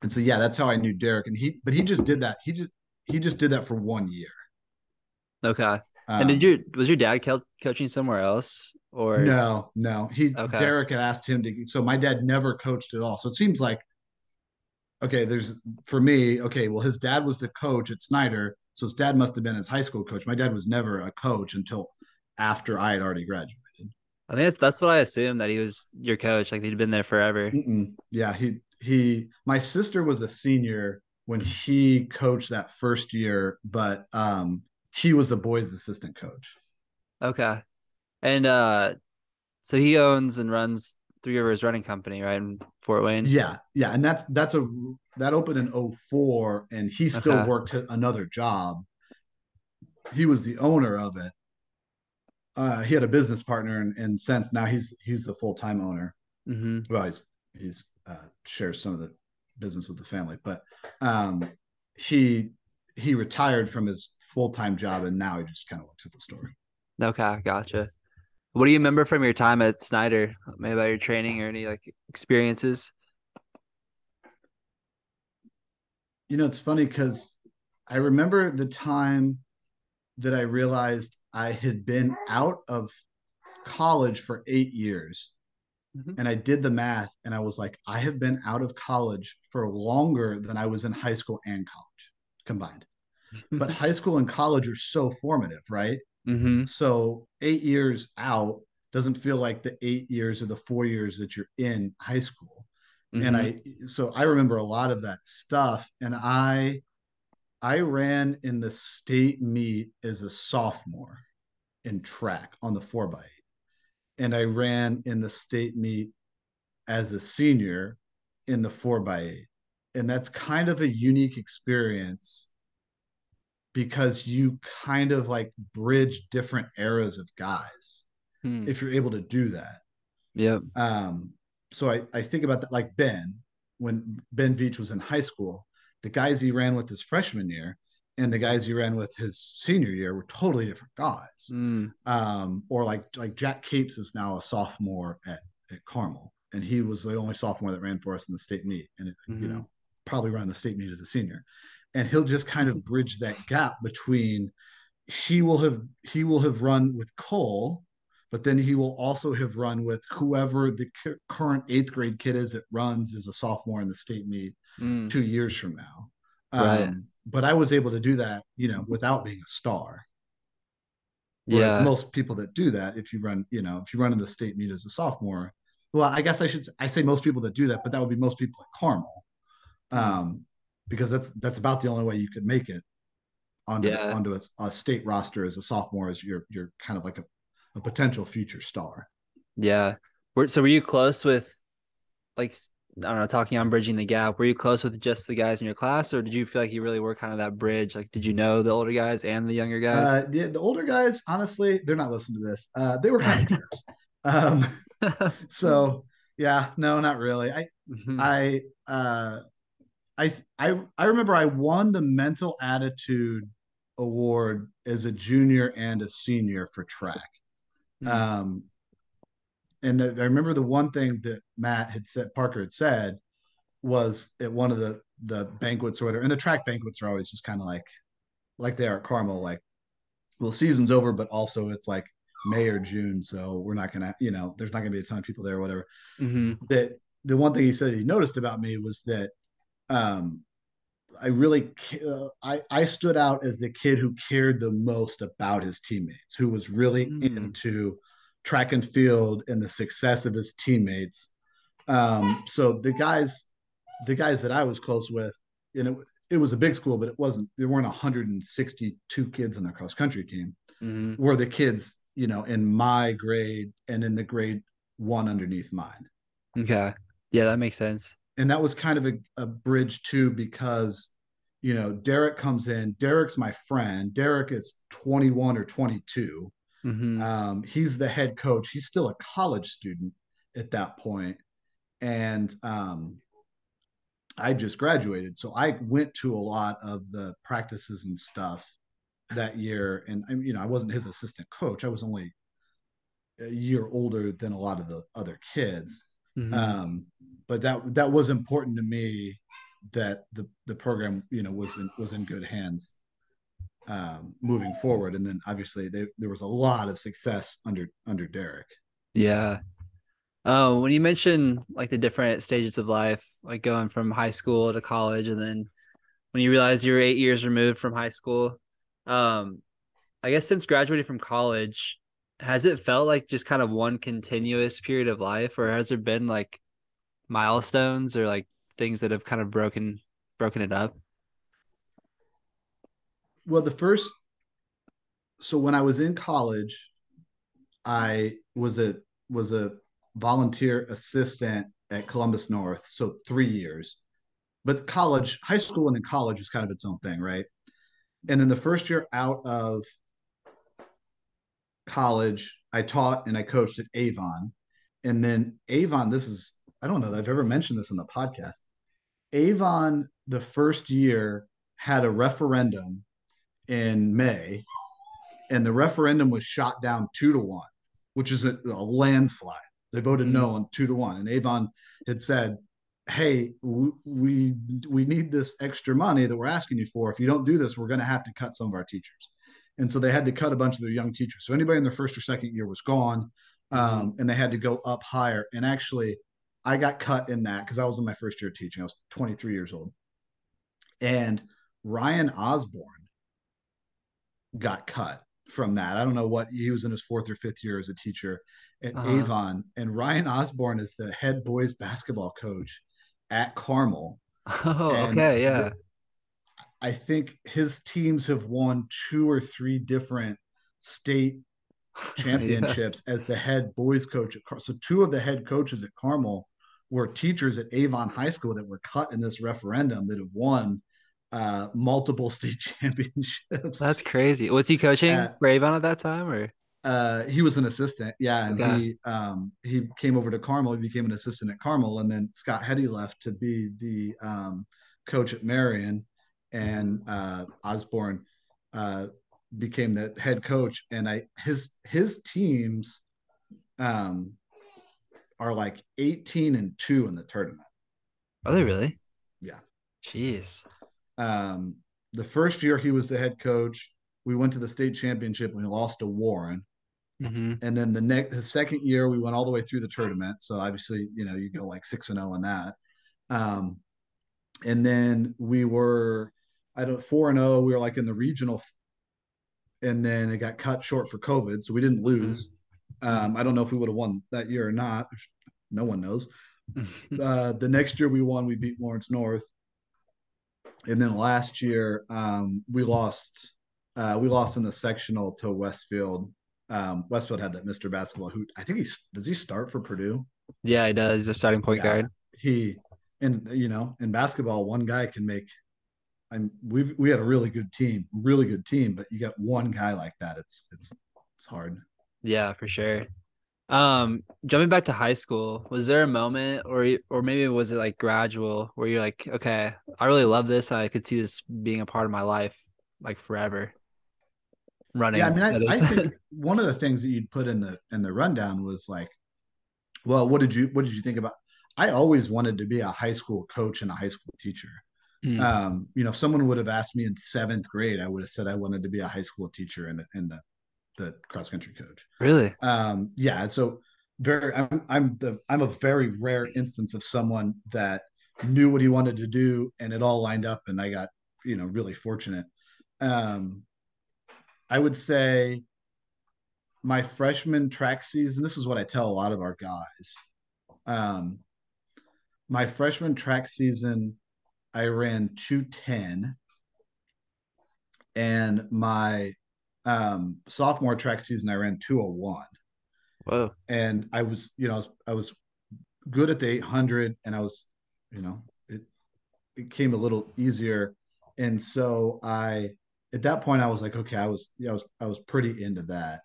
and so yeah that's how i knew derek and he but he just did that he just he just did that for one year. Okay. Um, and did you was your dad co- coaching somewhere else or No, no. He Okay. Derek had asked him to. So my dad never coached at all. So it seems like okay. There's for me. Okay, well, his dad was the coach at Snider, so his dad must have been his high school coach. My dad was never a coach until after I had already graduated. I think that's that's what I assumed that he was your coach, like he'd been there forever. Mm-mm. Yeah, he he. My sister was a senior when he coached that first year, but um, he was the boys' assistant coach. Okay. And uh so he owns and runs Three Rivers Running Company, right, in Fort Wayne? Yeah, yeah, and that's that's a that opened in 04 and he still Okay. worked another job. He was the owner of it. Uh, he had a business partner, and, and since now he's he's the full time owner. hmm Well, he's he's uh, shares some of the business with the family, but um, he he retired from his full time job, and now he just kind of works at the store. Okay, gotcha. What do you remember from your time at Snider? Maybe about your training or any like experiences? You know, it's funny because I remember the time that I realized I had been out of college for eight years. Mhm. And I did the math and I was like, I have been out of college for longer than I was in high school and college combined. But high school and college are so formative, right? hmm So eight years out doesn't feel like the eight years or the four years that you're in high school. And i so i remember a lot of that stuff. And i i ran in the state meet as a sophomore in track on the 4 by 8 and i ran in the state meet as a senior in the 4 by 8 and that's kind of a unique experience because you kind of like bridge different eras of guys Hmm. if you're able to do that Yep. um, so I, I think about that like Ben, when Ben Veach was in high school, the guys he ran with his freshman year and the guys he ran with his senior year were totally different guys. Mm. Um, or like like Jack Capes is now a sophomore at, at Carmel, and he was the only sophomore that ran for us in the state meet, and it, you Mhm. know probably ran the state meet as a senior, and he'll just kind of bridge that gap between he will have he will have run with Cole, but then he will also have run with whoever the cu- current eighth grade kid is that runs as a sophomore in the state meet Mm. two years from now. Right. Um, but I was able to do that, you know, without being a star. Whereas Yeah. most people that do that, if you run, you know, if you run in the state meet as a sophomore, well, I guess I should I say most people that do that, but that would be most people at Carmel, Hmm. um, because that's that's about the only way you could make it onto Yeah. onto a, a state roster as a sophomore as you're you're kind of like a, a potential future star. Yeah. Were, so were you close with like I don't know, talking on bridging the gap? Were you close with just the guys in your class, or did you feel like you really were kind of that bridge? Like, did you know the older guys and the younger guys? Uh, the, the older guys, honestly, they're not listening to this. Uh, they were kind of *laughs* jerks. Um, *laughs* so yeah, no, not really. I Mhm. I uh I I I remember I won the mental attitude award as a junior and a senior for track. Mm. Um, and I remember the one thing that Matt had said, Parker had said, was at one of the the banquets or whatever. And the track banquets are always just kind of like like they are at Carmel, like well, the season's over, but also it's like May or June, so we're not gonna, you know, there's not gonna be a ton of people there or whatever. hmm That the one thing he said he noticed about me was that um I really uh, I I stood out as the kid who cared the most about his teammates, who was really Mm. into track and field and the success of his teammates. Um, so the guys, the guys that I was close with, you know, it was a big school, but it wasn't. There weren't 162 kids on the cross country team. hmm Were the kids, you know, in my grade and in the grade one underneath mine Okay. Yeah, that makes sense. And that was kind of a, a bridge too because you know derek comes in derek's my friend derek is 21 or 22 hmm um, he's the head coach he's still a college student at that point. And um, i just graduated so i went to a lot of the practices and stuff that year. And you know i wasn't his assistant coach i was only a year older than a lot of the other kids. Hmm Um, but that that was important to me that the the program you know was in was in good hands um, moving forward. And then obviously they, there was a lot of success under under Derek. Yeah. Oh, when you mentioned like the different stages of life, like going from high school to college, and then when you realize you were eight years removed from high school, um, I guess since graduating from college, has it felt like just kind of one continuous period of life, or has there been like milestones or like things that have kind of broken broken it up? Well, the first so when I was in college, I was a was a volunteer assistant at Columbus North, so three years. But college, high school, and then college is kind of its own thing, right? and then the first year out of college, I taught and I coached at Avon. And then Avon, this is, I don't know that I've ever mentioned this in the podcast. Avon, the first year, had a referendum in May, and the referendum was shot down two to one, which is a, a landslide. They voted Mm, no on two to one. And Avon had said, Hey, we we need this extra money that we're asking you for. If you don't do this, we're going to have to cut some of our teachers. And so they had to cut a bunch of their young teachers. So anybody in their first or second year was gone, hmm um, and they had to go up higher. And actually, I got cut in that because I was in my first year of teaching. I was 23 years old, and Ryan Osborne got cut from that. I don't know what he was in his fourth or fifth year as a teacher at Uh, Avon, and Ryan Osborne is the head boys basketball coach at Carmel. *laughs* oh, And okay, yeah. I think his teams have won two or three different state Yeah. *laughs* championships as the head boys coach at Car- so two of the head coaches at Carmel were teachers at Avon High School that were cut in this referendum that have won uh, multiple *laughs* state championships. That's crazy. Was he coaching at for Avon at that time or? uh, he was an assistant, yeah, and Okay. he um, he came over to Carmel. He became an assistant at Carmel, and then Scott Heady left to be the um, coach at Marion, and uh, Osborne uh, became the head coach. And I his his teams um, are like eighteen and two in the tournament. Are they really? Yeah. Jeez. Um, the first year he was the head coach, we went to the state championship and we lost to Warren. hmm and then the next the second year we went all the way through the tournament so obviously you know you go like six and zero in that um and then we were i don't four and zero we were like in the regional and then it got cut short for covid so we didn't hmm lose um i don't know if we would have won that year or not no one knows *laughs* uh the next year we won we beat lawrence north and then last year um we lost uh we lost in the sectional to westfield um, Westfield had that Mr. Basketball who I think he does he start for Purdue? Yeah, he does. He's a starting point Yeah, guard. he and you know in basketball one guy can make. I'm we've we had a really good team, really good team, but you got one guy like that. It's it's it's hard. Yeah, for sure. Um, jumping back to high school, was there a moment or or maybe was it like gradual where you're like, okay, I really love this. I could see this being a part of my life like forever. Running. Yeah, I mean, I, I *laughs* think one of the things that you'd put in the in the rundown was like, well, what did you what did you think about? I always wanted to be a high school coach and a high school teacher. Mm, Um, you know, if someone would have asked me in seventh grade, I would have said I wanted to be a high school teacher and and the the cross country coach. really? Um, yeah, so very, I'm I'm the I'm a very rare instance of someone that knew what he wanted to do and it all lined up, and I got you know really fortunate. Um, I would say my freshman track season. This is what I tell a lot of our guys. Um, my freshman track season, I ran two ten, and my um, sophomore track season, I ran two oh one. Whoa. And I was, you know, I was, I was good at the 800 and I was, you know, it, it came a little easier. And so I, at that point, I was like, okay, I was, yeah, I was, I was pretty into that.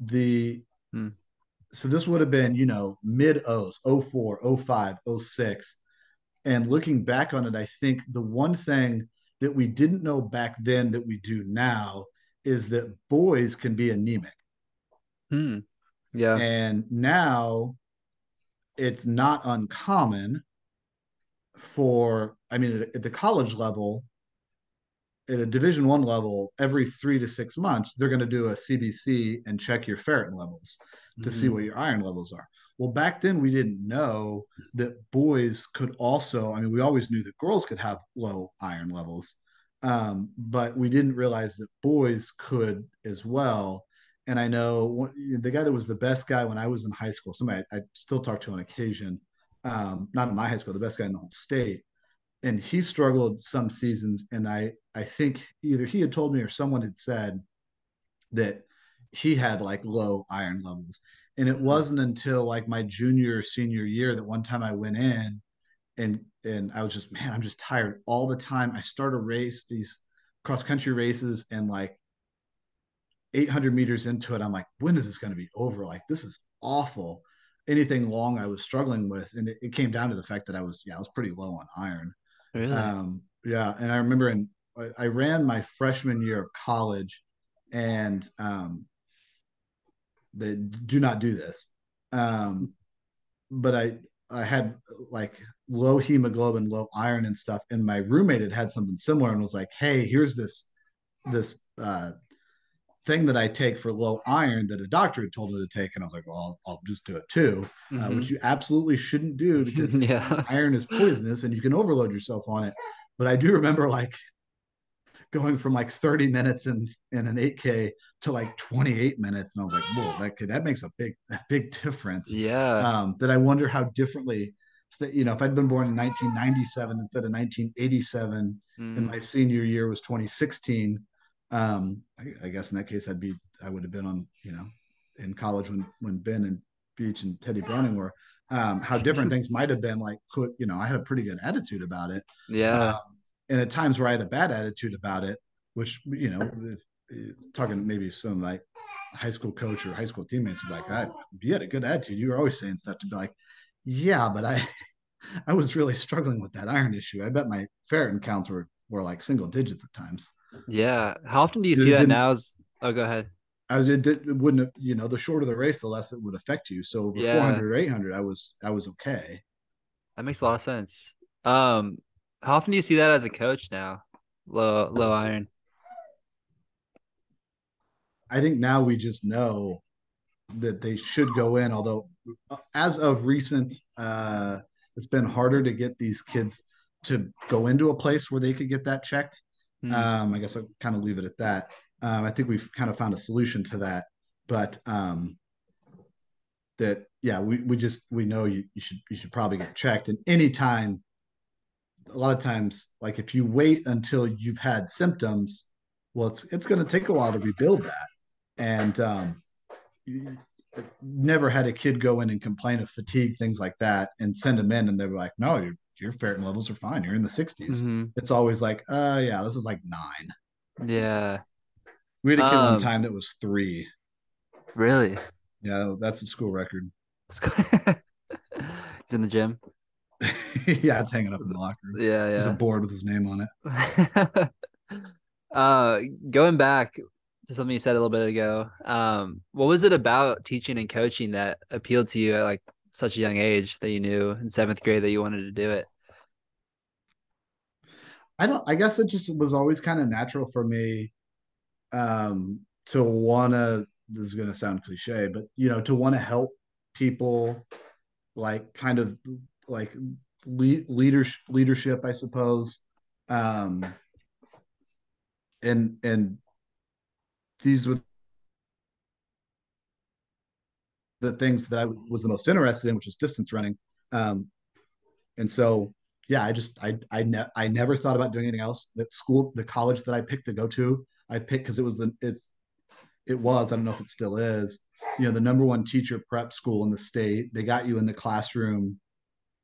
The, Mm, so this would have been, you know, mid O's, oh 04, oh 05, oh 06. And looking back on it, I think the one thing that we didn't know back then that we do now is that boys can be anemic. mm, yeah. And now it's not uncommon for i mean at, at the college level at a division one level every three to six months they're going to do a cbc and check your ferritin levels to see hmm what your iron levels are. Well back then we didn't know that boys could also i mean we always knew that girls could have low iron levels um, but we didn't realize that boys could as well. And i know the guy that was the best guy when i was in high school somebody i, I still talk to on occasion um, not in my high school the best guy in the whole state and he struggled some seasons and i i think either he had told me or someone had said that he had like low iron levels. And it mm-hmm. wasn't until like my junior or senior year that one time i went in and and i was just man i'm just tired all the time. I start a race these cross country races and like 800 meters into it i'm like when is this going to be over? Like this is awful. Anything long i was struggling with and it, it came down to the fact that i was yeah i was pretty low on iron Really? um, yeah, and I remember in I, ran my freshman year of college, and um, they do not do this. Um, but I I had like low hemoglobin, low iron and stuff, and my roommate had had something similar and was like, "Hey, here's this this uh, thing that I take for low iron that a doctor had told me to take," and I was like, "Well, I'll, I'll just do it too," uh, hmm which you absolutely shouldn't do *laughs* because Yeah. iron is poisonous and you can overload yourself on it. But I do remember like going from like 30 minutes in in an 8K to like 28 minutes. And I was like, whoa, that could, that makes a big, a big difference. Yeah. Um, that I wonder how differently that, you know, if I'd been born in 1997 instead of 1987 and Mm, my senior year was 2016, um, I, I guess in that case, I'd be, I would have been on, you know, in college when, when Ben and Beach and Teddy Browning were, um, how different *laughs* things might have been like, could, you know, I had a pretty good attitude about it. yeah. Um, and at times where I had a bad attitude about it, which you know, if, talking maybe some like high school coach or high school teammates would be like, I, you had a good attitude. You were always saying stuff to be like, yeah, but I, *laughs* I was really struggling with that iron issue. I bet my ferritin counts were were like single digits at times. Yeah. How often do you see that now? Is oh, go ahead. I was. It, did, it wouldn't. Have, you know, the shorter the race, the less it would affect you. So over Yeah, 400 or 800, I was. I was okay. that makes a lot of sense. Um, how often do you see that as a coach now? Low low iron. I think now we just know that they should go in. Although, uh, as of recent, uh, it's been harder to get these kids to go into a place where they could get that checked. Hmm. Um, I guess I'll kind of leave it at that. Um, I think we've kind of found a solution to that, but um, that yeah, we, we just we know you, you should you should probably get checked. And anytime, a lot of times, like if you wait until you've had symptoms, well, it's it's going to take a while to rebuild that. And um, never had a kid go in and complain of fatigue, things like that, and send them in, and they were like, "No, your your ferritin levels are fine. You're in the 60s." hmm It's always like, "Uh, yeah, this is like nine. Yeah. We had a kid one Um, time that was three. really? Yeah, that's a school record. *laughs* He's in the gym. *laughs* yeah, it's hanging up in the locker room. Yeah, yeah. There's a board with his name on it. *laughs* Uh, going back to something you said a little bit ago, um, what was it about teaching and coaching that appealed to you at like such a young age that you knew in seventh grade that you wanted to do it? I don't. I guess it just was always kind of natural for me um, to want to. This is to sound cliche, but you know, to want to help people, like kind of like lead, leadership, leadership, I suppose. Um, and and these were the things that I was the most interested in, which was distance running. Um, and so, yeah, I just I I ne- I never thought about doing anything else. That school, the college that I picked to go to, I picked because it was the it's it was I don't know if it still is. You know, the number one teacher prep school in the state. They got you in the classroom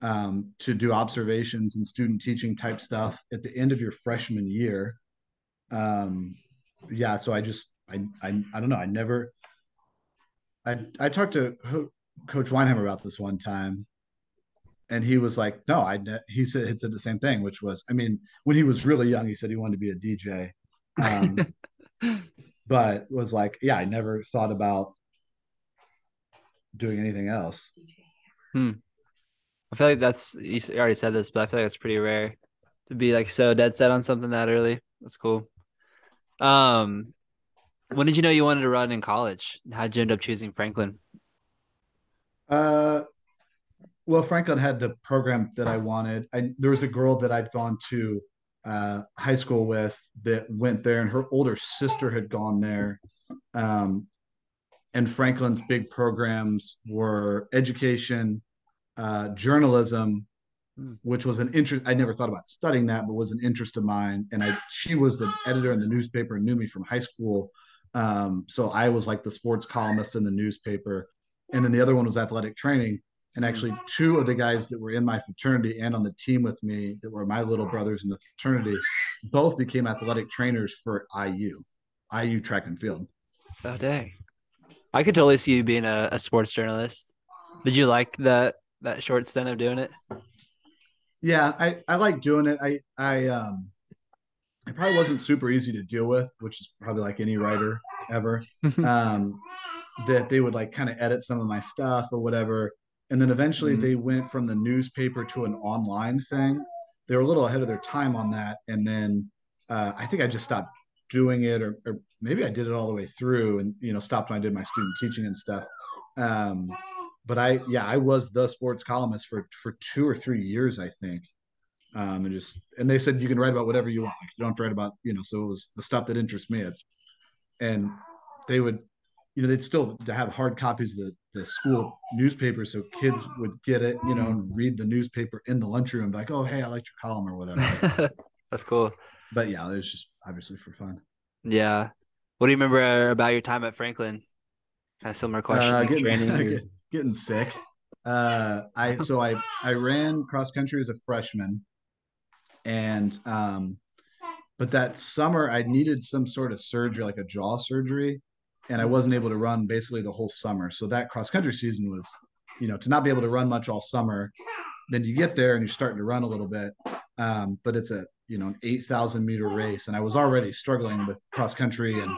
um, to do observations and student teaching type stuff at the end of your freshman year. Um, yeah, so I just I I I don't know. I never I I talked to Coach Weinheimer about this one time, and he was like, "No, I." He said he said the same thing, which was, I mean, when he was really young, he said he wanted to be a DJ, um, *laughs* but was like, "Yeah, I never thought about doing anything else." Hmm. I feel like that's you already said this, but I feel like it's pretty rare to be like so dead set on something that early. That's cool. Um, when did you know you wanted to run in college? How'd you end up choosing Franklin? Uh, well, Franklin had the program that I wanted. I, there was a girl that I'd gone to uh, high school with that went there, and her older sister had gone there. Um, and Franklin's big programs were education, uh, journalism, hmm. which was an interest. I never thought about studying that, but was an interest of mine. And I, she was the editor in the newspaper and knew me from high school. Um, so I was like the sports columnist in the newspaper. And then the other one was athletic training. And actually, two of the guys that were in my fraternity and on the team with me, that were my little brothers in the fraternity, both became athletic trainers for IU, IU track and field. Oh, dang. I could totally see you being a, a sports journalist. Did you like that that short stint of doing it? Yeah, I, I like doing it. I I um it probably wasn't super easy to deal with, which is probably like any writer ever. *laughs* um, that they would like kind of edit some of my stuff or whatever. And then eventually mm-hmm. they went from the newspaper to an online thing. They were a little ahead of their time on that. And then uh, I think I just stopped doing it, or, or, maybe I did it all the way through and, you know, stopped when I did my student teaching and stuff. Um, but I, yeah, I was the sports columnist for, for two or three years, I think. Um, and just, and they said you can write about whatever you want. You don't have to write about, you know, so it was the stuff that interests me. It's, and they would you know, they'd still have hard copies of the, the school newspaper so kids would get it, you know, and read the newspaper in the lunchroom, like, oh, hey, I liked your column or whatever. *laughs* That's cool. But yeah, it was just obviously for fun. Yeah. What do you remember about your time at Franklin? Kind of similar question. Uh, getting, training, *laughs* getting sick. Uh, I so I I ran cross country as a freshman, and um, but that summer I needed some sort of surgery, like a jaw surgery, and I wasn't able to run basically the whole summer. So that cross country season was, you know, to not be able to run much all summer. Then you get there and you're starting to run a little bit, um, but it's a you know an eight thousand meter race, and I was already struggling with cross country, and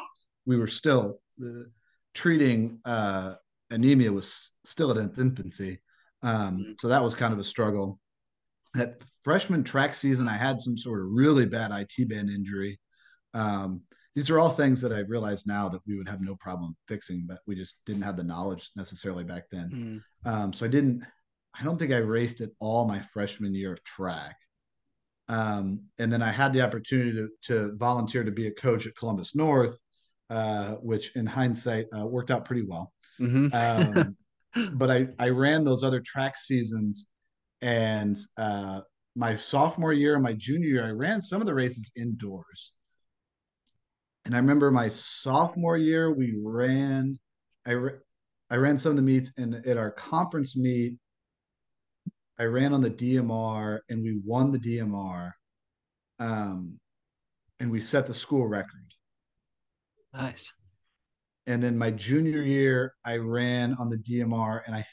we were still uh, treating uh, anemia was still at its infancy, um, mm-hmm. so that was kind of a struggle. That freshman track season, I had some sort of really bad IT band injury. Um, these are all things that I realize now that we would have no problem fixing, but we just didn't have the knowledge necessarily back then. Mm. Um, so I didn't, I don't think I raced it all my freshman year of track. Um, and then I had the opportunity to, to volunteer to be a coach at Columbus North, uh, which in hindsight uh, worked out pretty well. Mm-hmm. um, *laughs* but I, I ran those other track seasons and uh, my sophomore year and my junior year, I ran some of the races indoors. And I remember my sophomore year, we ran, I, I ran some of the meets, and at our conference meet, I ran on the DMR and we won the DMR. Um, and we set the school record. Nice. and then my junior year I ran on the DMR and I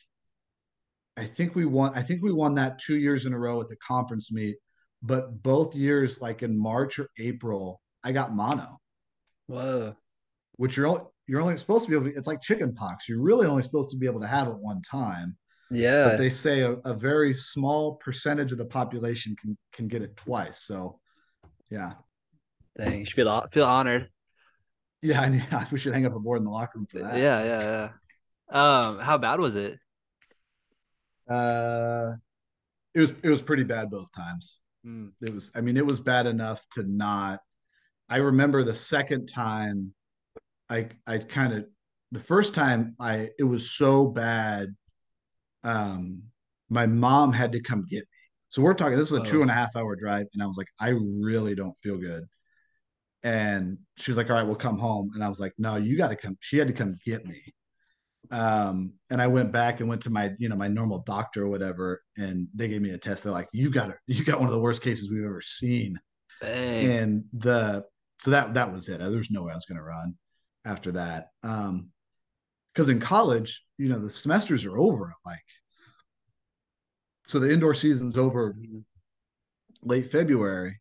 I think we won I think we won that 2 years in a row at the conference meet but both years like in March or April I got mono. Whoa. Which you're only, you're only supposed to be able to it's like chicken pox. You're really only supposed to be able to have it one time. Yeah. But they say a, a very small percentage of the population can can get it twice. So yeah. Dang, you should feel feel honored. Yeah, *laughs* yeah, we should hang up a board in the locker room for that. Yeah, yeah, yeah. Um, how bad was it? Uh, it was it was pretty bad both times. Mm. It was, I mean, it was bad enough to not. I remember the second time, I I kind of the first time I it was so bad. Um, my mom had to come get me. So we're talking. This is a two and a half hour drive, and I was like, I really don't feel good. And she was like, All right, we'll come home. And I was like, No, you got to come. She had to come get me um and i went back and went to my you know my normal doctor or whatever and they gave me a test they're like you got it *laughs* you got one of the worst cases we've ever seen Dang. and the so that that was it there's no way i was going to run after that um because in college you know the semesters are over like so the indoor season's over mm-hmm. late february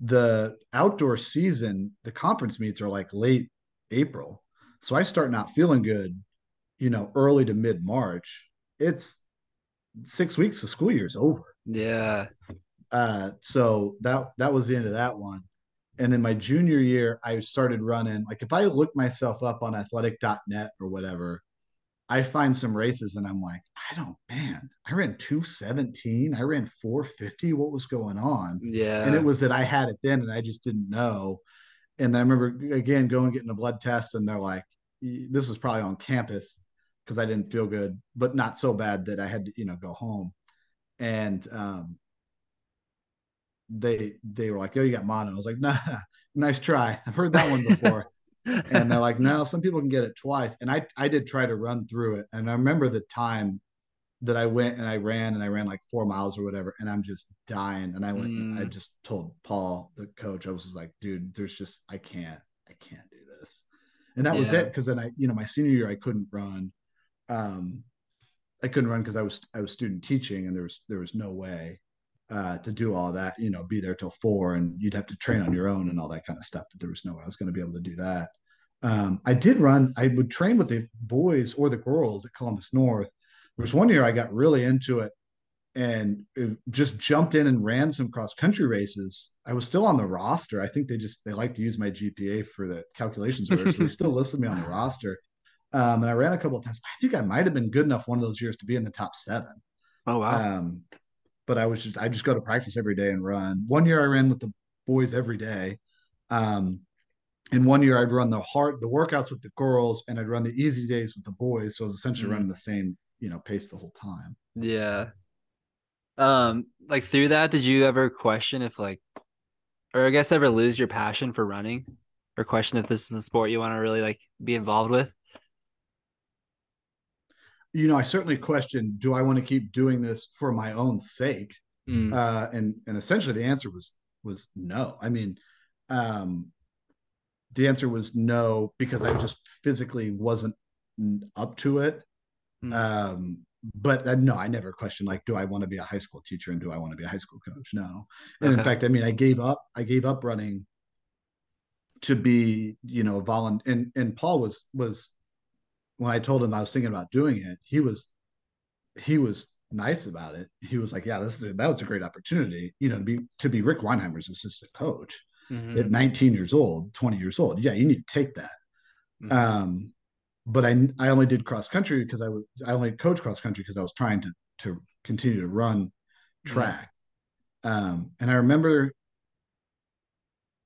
the outdoor season the conference meets are like late april so i start not feeling good you know, early to mid March, it's six weeks. The school year is over. Yeah. Uh, so that that was the end of that one. And then my junior year, I started running. Like if I look myself up on athletic.net or whatever, I find some races and I'm like, I don't, man, I ran 217. I ran 450. What was going on? Yeah. And it was that I had it then and I just didn't know. And I remember again going getting a blood test and they're like, this was probably on campus because I didn't feel good, but not so bad that I had to, you know, go home. And um, they they were like, "Oh, you got mono." I was like, "Nah, *laughs* nice try. I've heard that one before." *laughs* and they're like, "No, some people can get it twice." And I I did try to run through it, and I remember the time that I went and I ran and I ran like four miles or whatever, and I'm just dying. And I went, mm. I just told Paul, the coach, I was like, "Dude, there's just I can't, I can't do this." And that yeah. was it because then I, you know, my senior year I couldn't run um, I couldn't run because I was I was student teaching, and there was there was no way uh, to do all that. You know, be there till four, and you'd have to train on your own and all that kind of stuff. But there was no way I was going to be able to do that. Um, I did run. I would train with the boys or the girls at Columbus North. There was one year I got really into it and it just jumped in and ran some cross country races. I was still on the roster. I think they just they like to use my GPA for the calculations, so they still *laughs* listed me on the roster. Um, and I ran a couple of times. I think I might have been good enough one of those years to be in the top seven. Oh wow! Um, but I was just I just go to practice every day and run. One year I ran with the boys every day. Um, and one year I'd run the hard the workouts with the girls and I'd run the easy days with the boys. So I was essentially mm. running the same you know pace the whole time. Yeah. Um, like through that, did you ever question if like, or I guess ever lose your passion for running, or question if this is a sport you want to really like be involved with? You know, I certainly question: Do I want to keep doing this for my own sake? Mm. Uh, and and essentially, the answer was was no. I mean, um, the answer was no because I just physically wasn't up to it. Mm. Um, but uh, no, I never questioned like, do I want to be a high school teacher and do I want to be a high school coach? No. And okay. in fact, I mean, I gave up. I gave up running to be, you know, a volunteer. And and Paul was was when I told him I was thinking about doing it, he was he was nice about it. He was like, "Yeah, this is a, that was a great opportunity, you know, to be to be Rick Weinheimer's assistant coach mm-hmm. at 19 years old, 20 years old. Yeah, you need to take that." Mm-hmm. Um, but I I only did cross country because I was I only coach cross country because I was trying to to continue to run track. Mm-hmm. Um, and I remember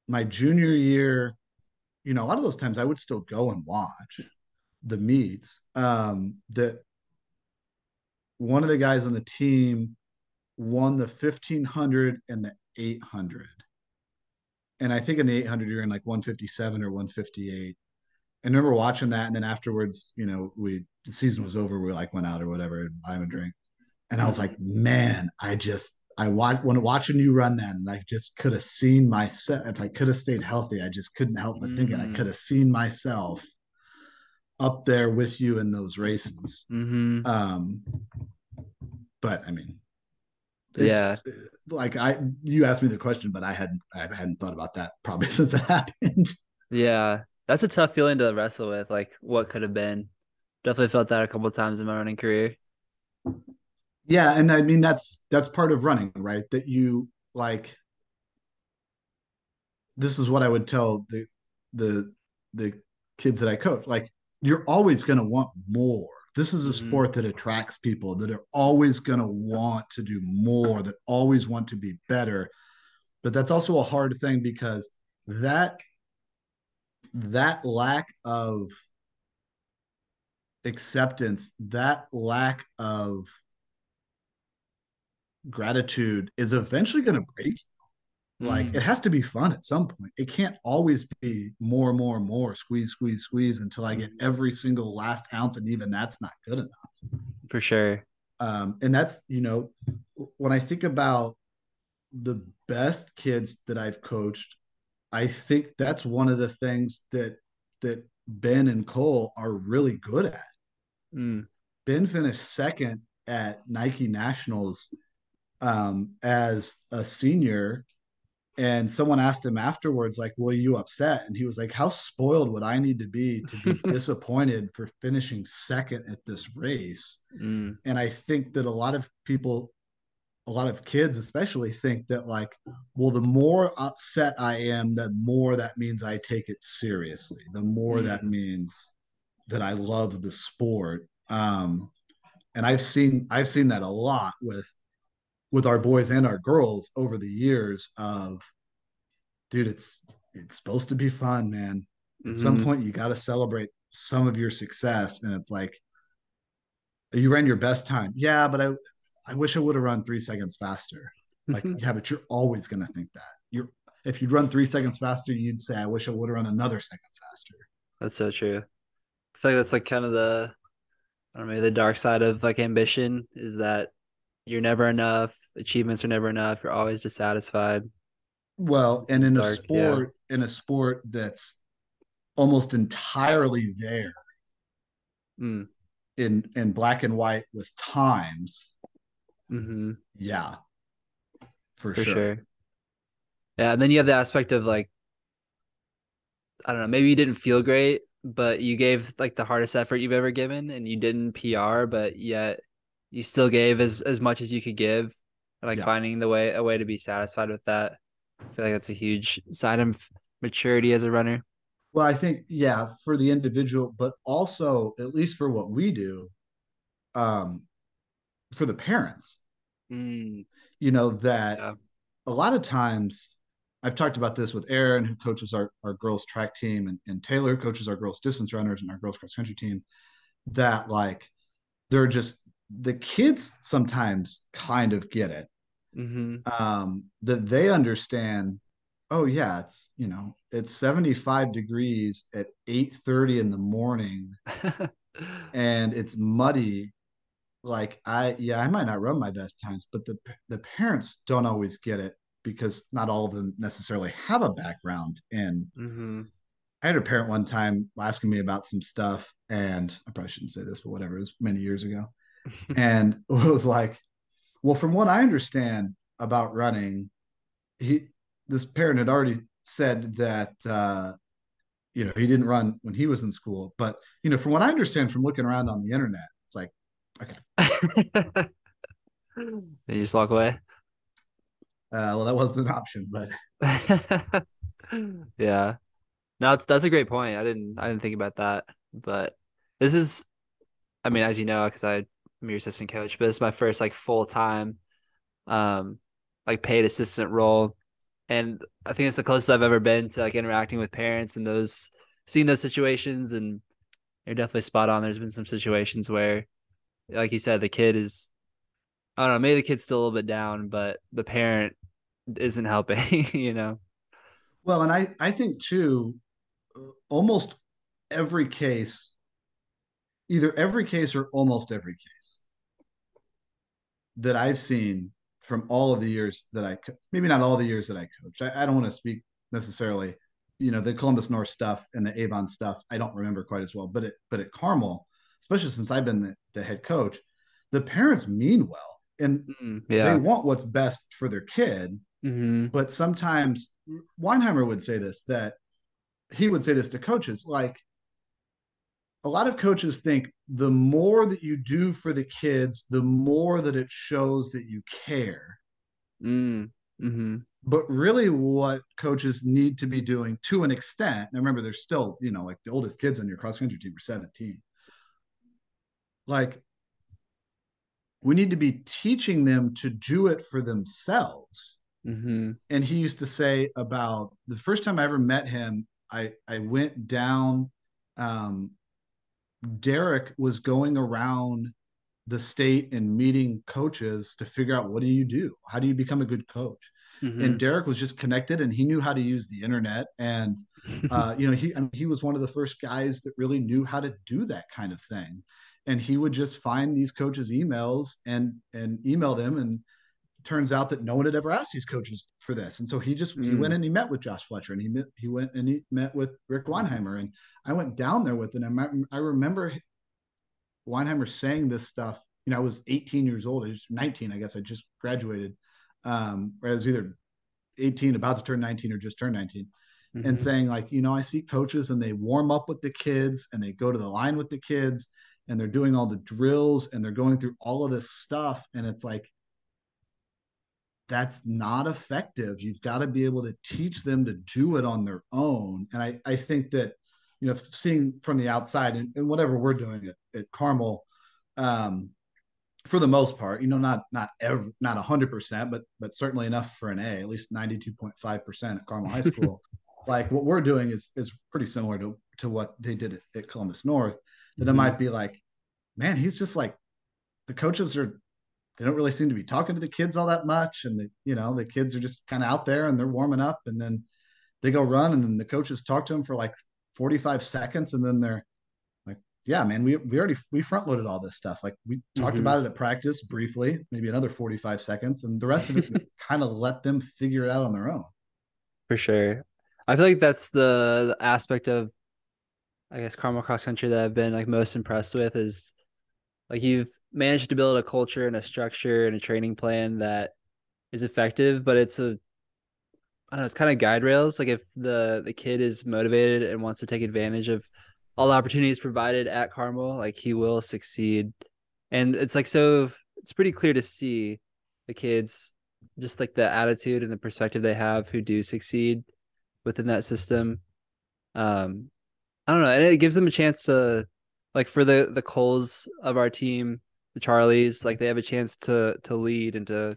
my junior year, you know, a lot of those times I would still go and watch the meets um, that one of the guys on the team won the 1500 and the 800 and i think in the 800 you're in like 157 or 158 and I remember watching that and then afterwards you know we the season was over we like went out or whatever and buy him a drink. And i was like man i just i watched when watching you run that and i just could have seen myself if i could have stayed healthy i just couldn't help but thinking i mm. could have seen myself up there with you in those races. Mm-hmm. Um, but I mean, Yeah. like I, you asked me the question, but I hadn't, I hadn't thought about that probably *laughs* since it happened. Yeah. That's a tough feeling to wrestle with, like what could have been. Definitely felt that a couple of times in my running career. Yeah, and I mean that's that's part of running, right? That you like this is what I would tell the the the kids that I coach. Like you're always going to want more. This is a Mhm. sport that attracts people that are always going to want to do more, that always want to be better. But that's also a hard thing because that that lack of acceptance, that lack of gratitude is eventually going to break. Like Mm. it has to be fun at some point. It can't always be more, more, more, squeeze, squeeze, squeeze until I get every single last ounce, and even that's not good enough. For sure. Um, and that's you know, when I think about the best kids that I've coached, I think that's one of the things that that Ben and Cole are really good at. Mm. Ben finished second at Nike Nationals um, as a senior. And someone asked him afterwards, like, "Were you upset?" And he was like, "How spoiled would I need to be to be *laughs* disappointed for finishing second at this race?" Mm. And I think that a lot of people, a lot of kids especially, think that like, well, the more upset I am, the more that means I take it seriously. The more that Mm. means that I love the sport. Um, and I've seen I've seen that a lot with with our boys and our girls over the years of dude it's it's supposed to be fun man. At some Mhm. point you got to celebrate some of your success and it's like you ran your best time. Yeah but i i wish i would have run three seconds faster. Like yeah but you're always going to think that. You're if you'd run three seconds faster you'd say i wish i would have run another second faster. That's so true. I feel like that's like kind of the I don't know, maybe the dark side of like ambition is that you're never enough, achievements are never enough, you're always dissatisfied. well It's and in a dark, yeah. sport in a sport that's almost entirely there Mm. in in black and white with times Mm-hmm. yeah for, For sure. sure. Yeah, and then you have the aspect of like I don't know, maybe you didn't feel great, but you gave like the hardest effort you've ever given and you didn't PR, but yet you still gave as as much as you could give. And like Yeah. finding the way a way to be satisfied with that. I feel like that's a huge sign of maturity as a runner. Well, I think yeah, for the individual, but also at least for what we do, um, for the parents, Mm, you know, that yeah. a lot of times I've talked about this with Aaron, who coaches our, our girls track team, and, and Taylor who coaches our girls distance runners and our girls cross country team, that like they're just the kids sometimes kind of get it. hmm Um, that they understand, oh yeah, it's you know, it's 75 degrees at 8 30 in the morning *laughs* and it's muddy. Like i yeah i might not run my best times but the the parents don't always get it because not all of them necessarily have a background in hmm i had a parent one time asking me about some stuff and i probably shouldn't say this but whatever it was many years ago and *laughs* it was like well from what i understand about running he this parent had already said that uh you know he didn't run when he was in school but you know from what i understand from looking around on the internet it's like okay *laughs* you just walk away. uh well that wasn't an option but *laughs* Yeah. No, that's that's a great point. I didn't I didn't think about that. But this is I mean, as you know, because I'm your assistant coach, but is my first like full time um like paid assistant role. And I think it's the closest I've ever been to like interacting with parents and those seeing those situations and you're definitely spot on. There's been some situations where like you said, the kid is I don't know, maybe the kid's still a little bit down, but the parent isn't helping, *laughs* you know. well and i i think too almost every case either every case or almost every case that i've seen from all of the years that i co- maybe not all the years that i coached i, I don't want to speak necessarily you know the Columbus North stuff and the Avon stuff I don't remember quite as well but it but at Carmel especially since I've been the, the head coach the parents mean well and mm, yeah. they want what's best for their kid mm-hmm. but sometimes Weinheimer would say this that he would say this to coaches like a lot of coaches think the more that you do for the kids the more that it shows that you care mm. mm-hmm. But really, what coaches need to be doing to an extent, and remember, there's still, you know, like the oldest kids on your cross country team are 17. Like, we need to be teaching them to do it for themselves. Mm-hmm. And he used to say about the first time I ever met him, I I went down. Um, Derek was going around the state and meeting coaches to figure out what do you do? How do you become a good coach? Mm-hmm. And Derek was just connected and he knew how to use the internet. And, *laughs* uh, you know, he, I mean, he was one of the first guys that really knew how to do that kind of thing. And he would just find these coaches' emails and, and email them. And turns out that no one had ever asked these coaches for this. And so he just, mm. he went mm. and he met with Josh Fletcher and he met, he went and he met with Rick Weinheimer. And I went down there with him. I, I remember Weinheimer saying this stuff. You know, I was 18 years old. I was 19, I guess. I just graduated um, or I was either 18, about to turn 19, or just turned 19, mm-hmm. and saying like, you know, I see coaches and they warm up with the kids and they go to the line with the kids and they're doing all the drills and they're going through all of this stuff, and it's like that's not effective. You've got to be able to teach them to do it on their own. And I, I think that, you know, seeing from the outside and, and whatever we're doing at, at Carmel, um, for the most part, you know, not not ever, not hundred percent, but but certainly enough for an A, at least ninety two point five percent at Carmel High School. *laughs* like what we're doing is is pretty similar to to what they did at, at Columbus North. That mm-hmm. it might be like, man, he's just like the coaches are they don't really seem to be talking to the kids all that much, and the you know the kids are just kind of out there and they're warming up, and then they go run, and then the coaches talk to them for like forty five seconds, and then they're like, yeah, man, we we already we front loaded all this stuff. Like we talked mm-hmm. about it at practice briefly, maybe another 45 seconds, and the rest of it *laughs* kind of let them figure it out on their own. For sure. I feel like that's the, the aspect of I guess Carmel cross country that I've been like most impressed with is like you've managed to build a culture and a structure and a training plan that is effective, but it's a I don't know, it's kind of guide rails. Like if the the kid is motivated and wants to take advantage of all the opportunities provided at Carmel, like he will succeed. And it's like so it's pretty clear to see the kids just like the attitude and the perspective they have who do succeed within that system. Um I don't know, and it gives them a chance to like for the the Coles of our team, the Charlies, like they have a chance to to lead and to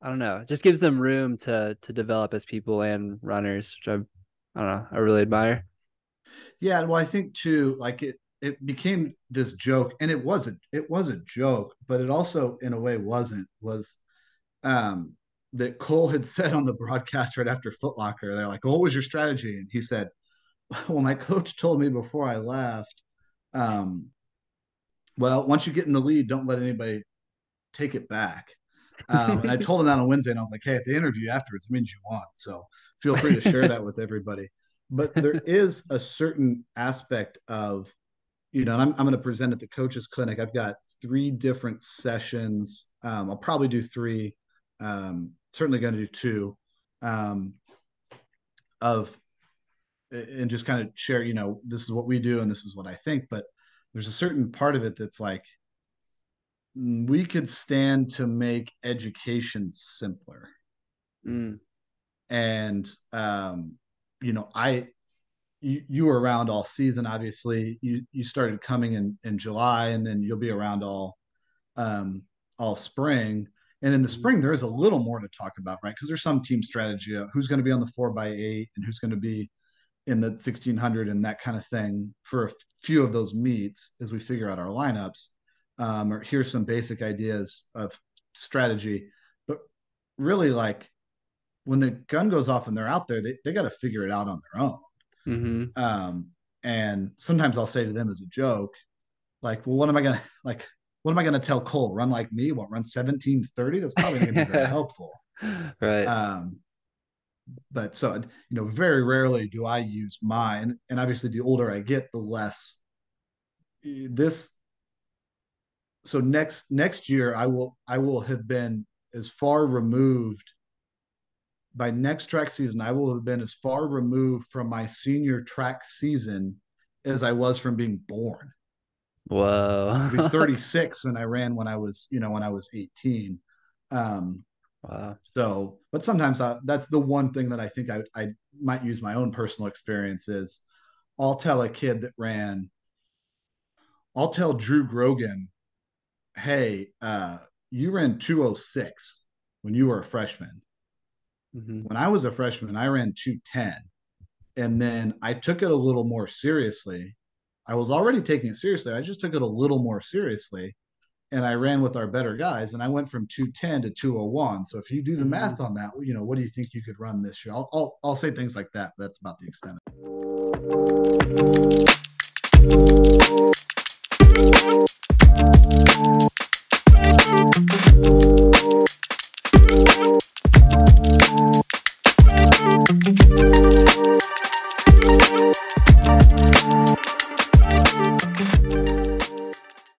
I don't know, just gives them room to to develop as people and runners, which I I don't know, I really admire. Yeah, well, I think too, like it it became this joke, and it was a it was a joke, but it also in a way wasn't. Was um that Cole had *laughs* said on the broadcast right after Footlocker, they're like, "What was your strategy?" And he said, "Well, my coach told me before I left, um, well, once you get in the lead, don't let anybody take it back." Um, and I *laughs* told him that on Wednesday, and I was like, "Hey, at the interview afterwards, it means you won, so feel free to share that with everybody." but there *laughs* is a certain aspect of you know i'm, I'm going to present at the coaches clinic i've got three different sessions um, i'll probably do three um, certainly going to do two um, of and just kind of share you know this is what we do and this is what i think but there's a certain part of it that's like mm, we could stand to make education simpler mm. and um, you know, I you, you were around all season. Obviously, you you started coming in in July, and then you'll be around all um, all spring. And in the mm-hmm. spring, there is a little more to talk about, right? Because there's some team strategy of who's going to be on the four by eight and who's going to be in the 1600 and that kind of thing for a few of those meets as we figure out our lineups. Um, or here's some basic ideas of strategy, but really like when the gun goes off and they're out there, they, they got to figure it out on their own. Mm-hmm. Um, and sometimes I'll say to them as a joke, like, well, what am I gonna *laughs* like? What am I gonna tell Cole? Run like me? What run seventeen thirty? That's probably gonna be very *laughs* helpful, right? Um, but so you know, very rarely do I use mine. And obviously, the older I get, the less this. So next next year, I will I will have been as far removed by next track season, I will have been as far removed from my senior track season as I was from being born. Whoa. I'll be *laughs* 36 when I ran when I was, you know, when I was 18. Um, wow. So, but sometimes I, that's the one thing that I think I, I might use my own personal experience is I'll tell a kid that ran, I'll tell Drew Grogan, hey, uh, you ran 206 when you were a freshman. Mm-hmm. When I was a freshman, I ran 210. And then I took it a little more seriously. I was already taking it seriously. I just took it a little more seriously. And I ran with our better guys and I went from 210 to 201. So if you do the mm-hmm. math on that, you know, what do you think you could run this year? I'll, I'll, I'll say things like that. That's about the extent of it.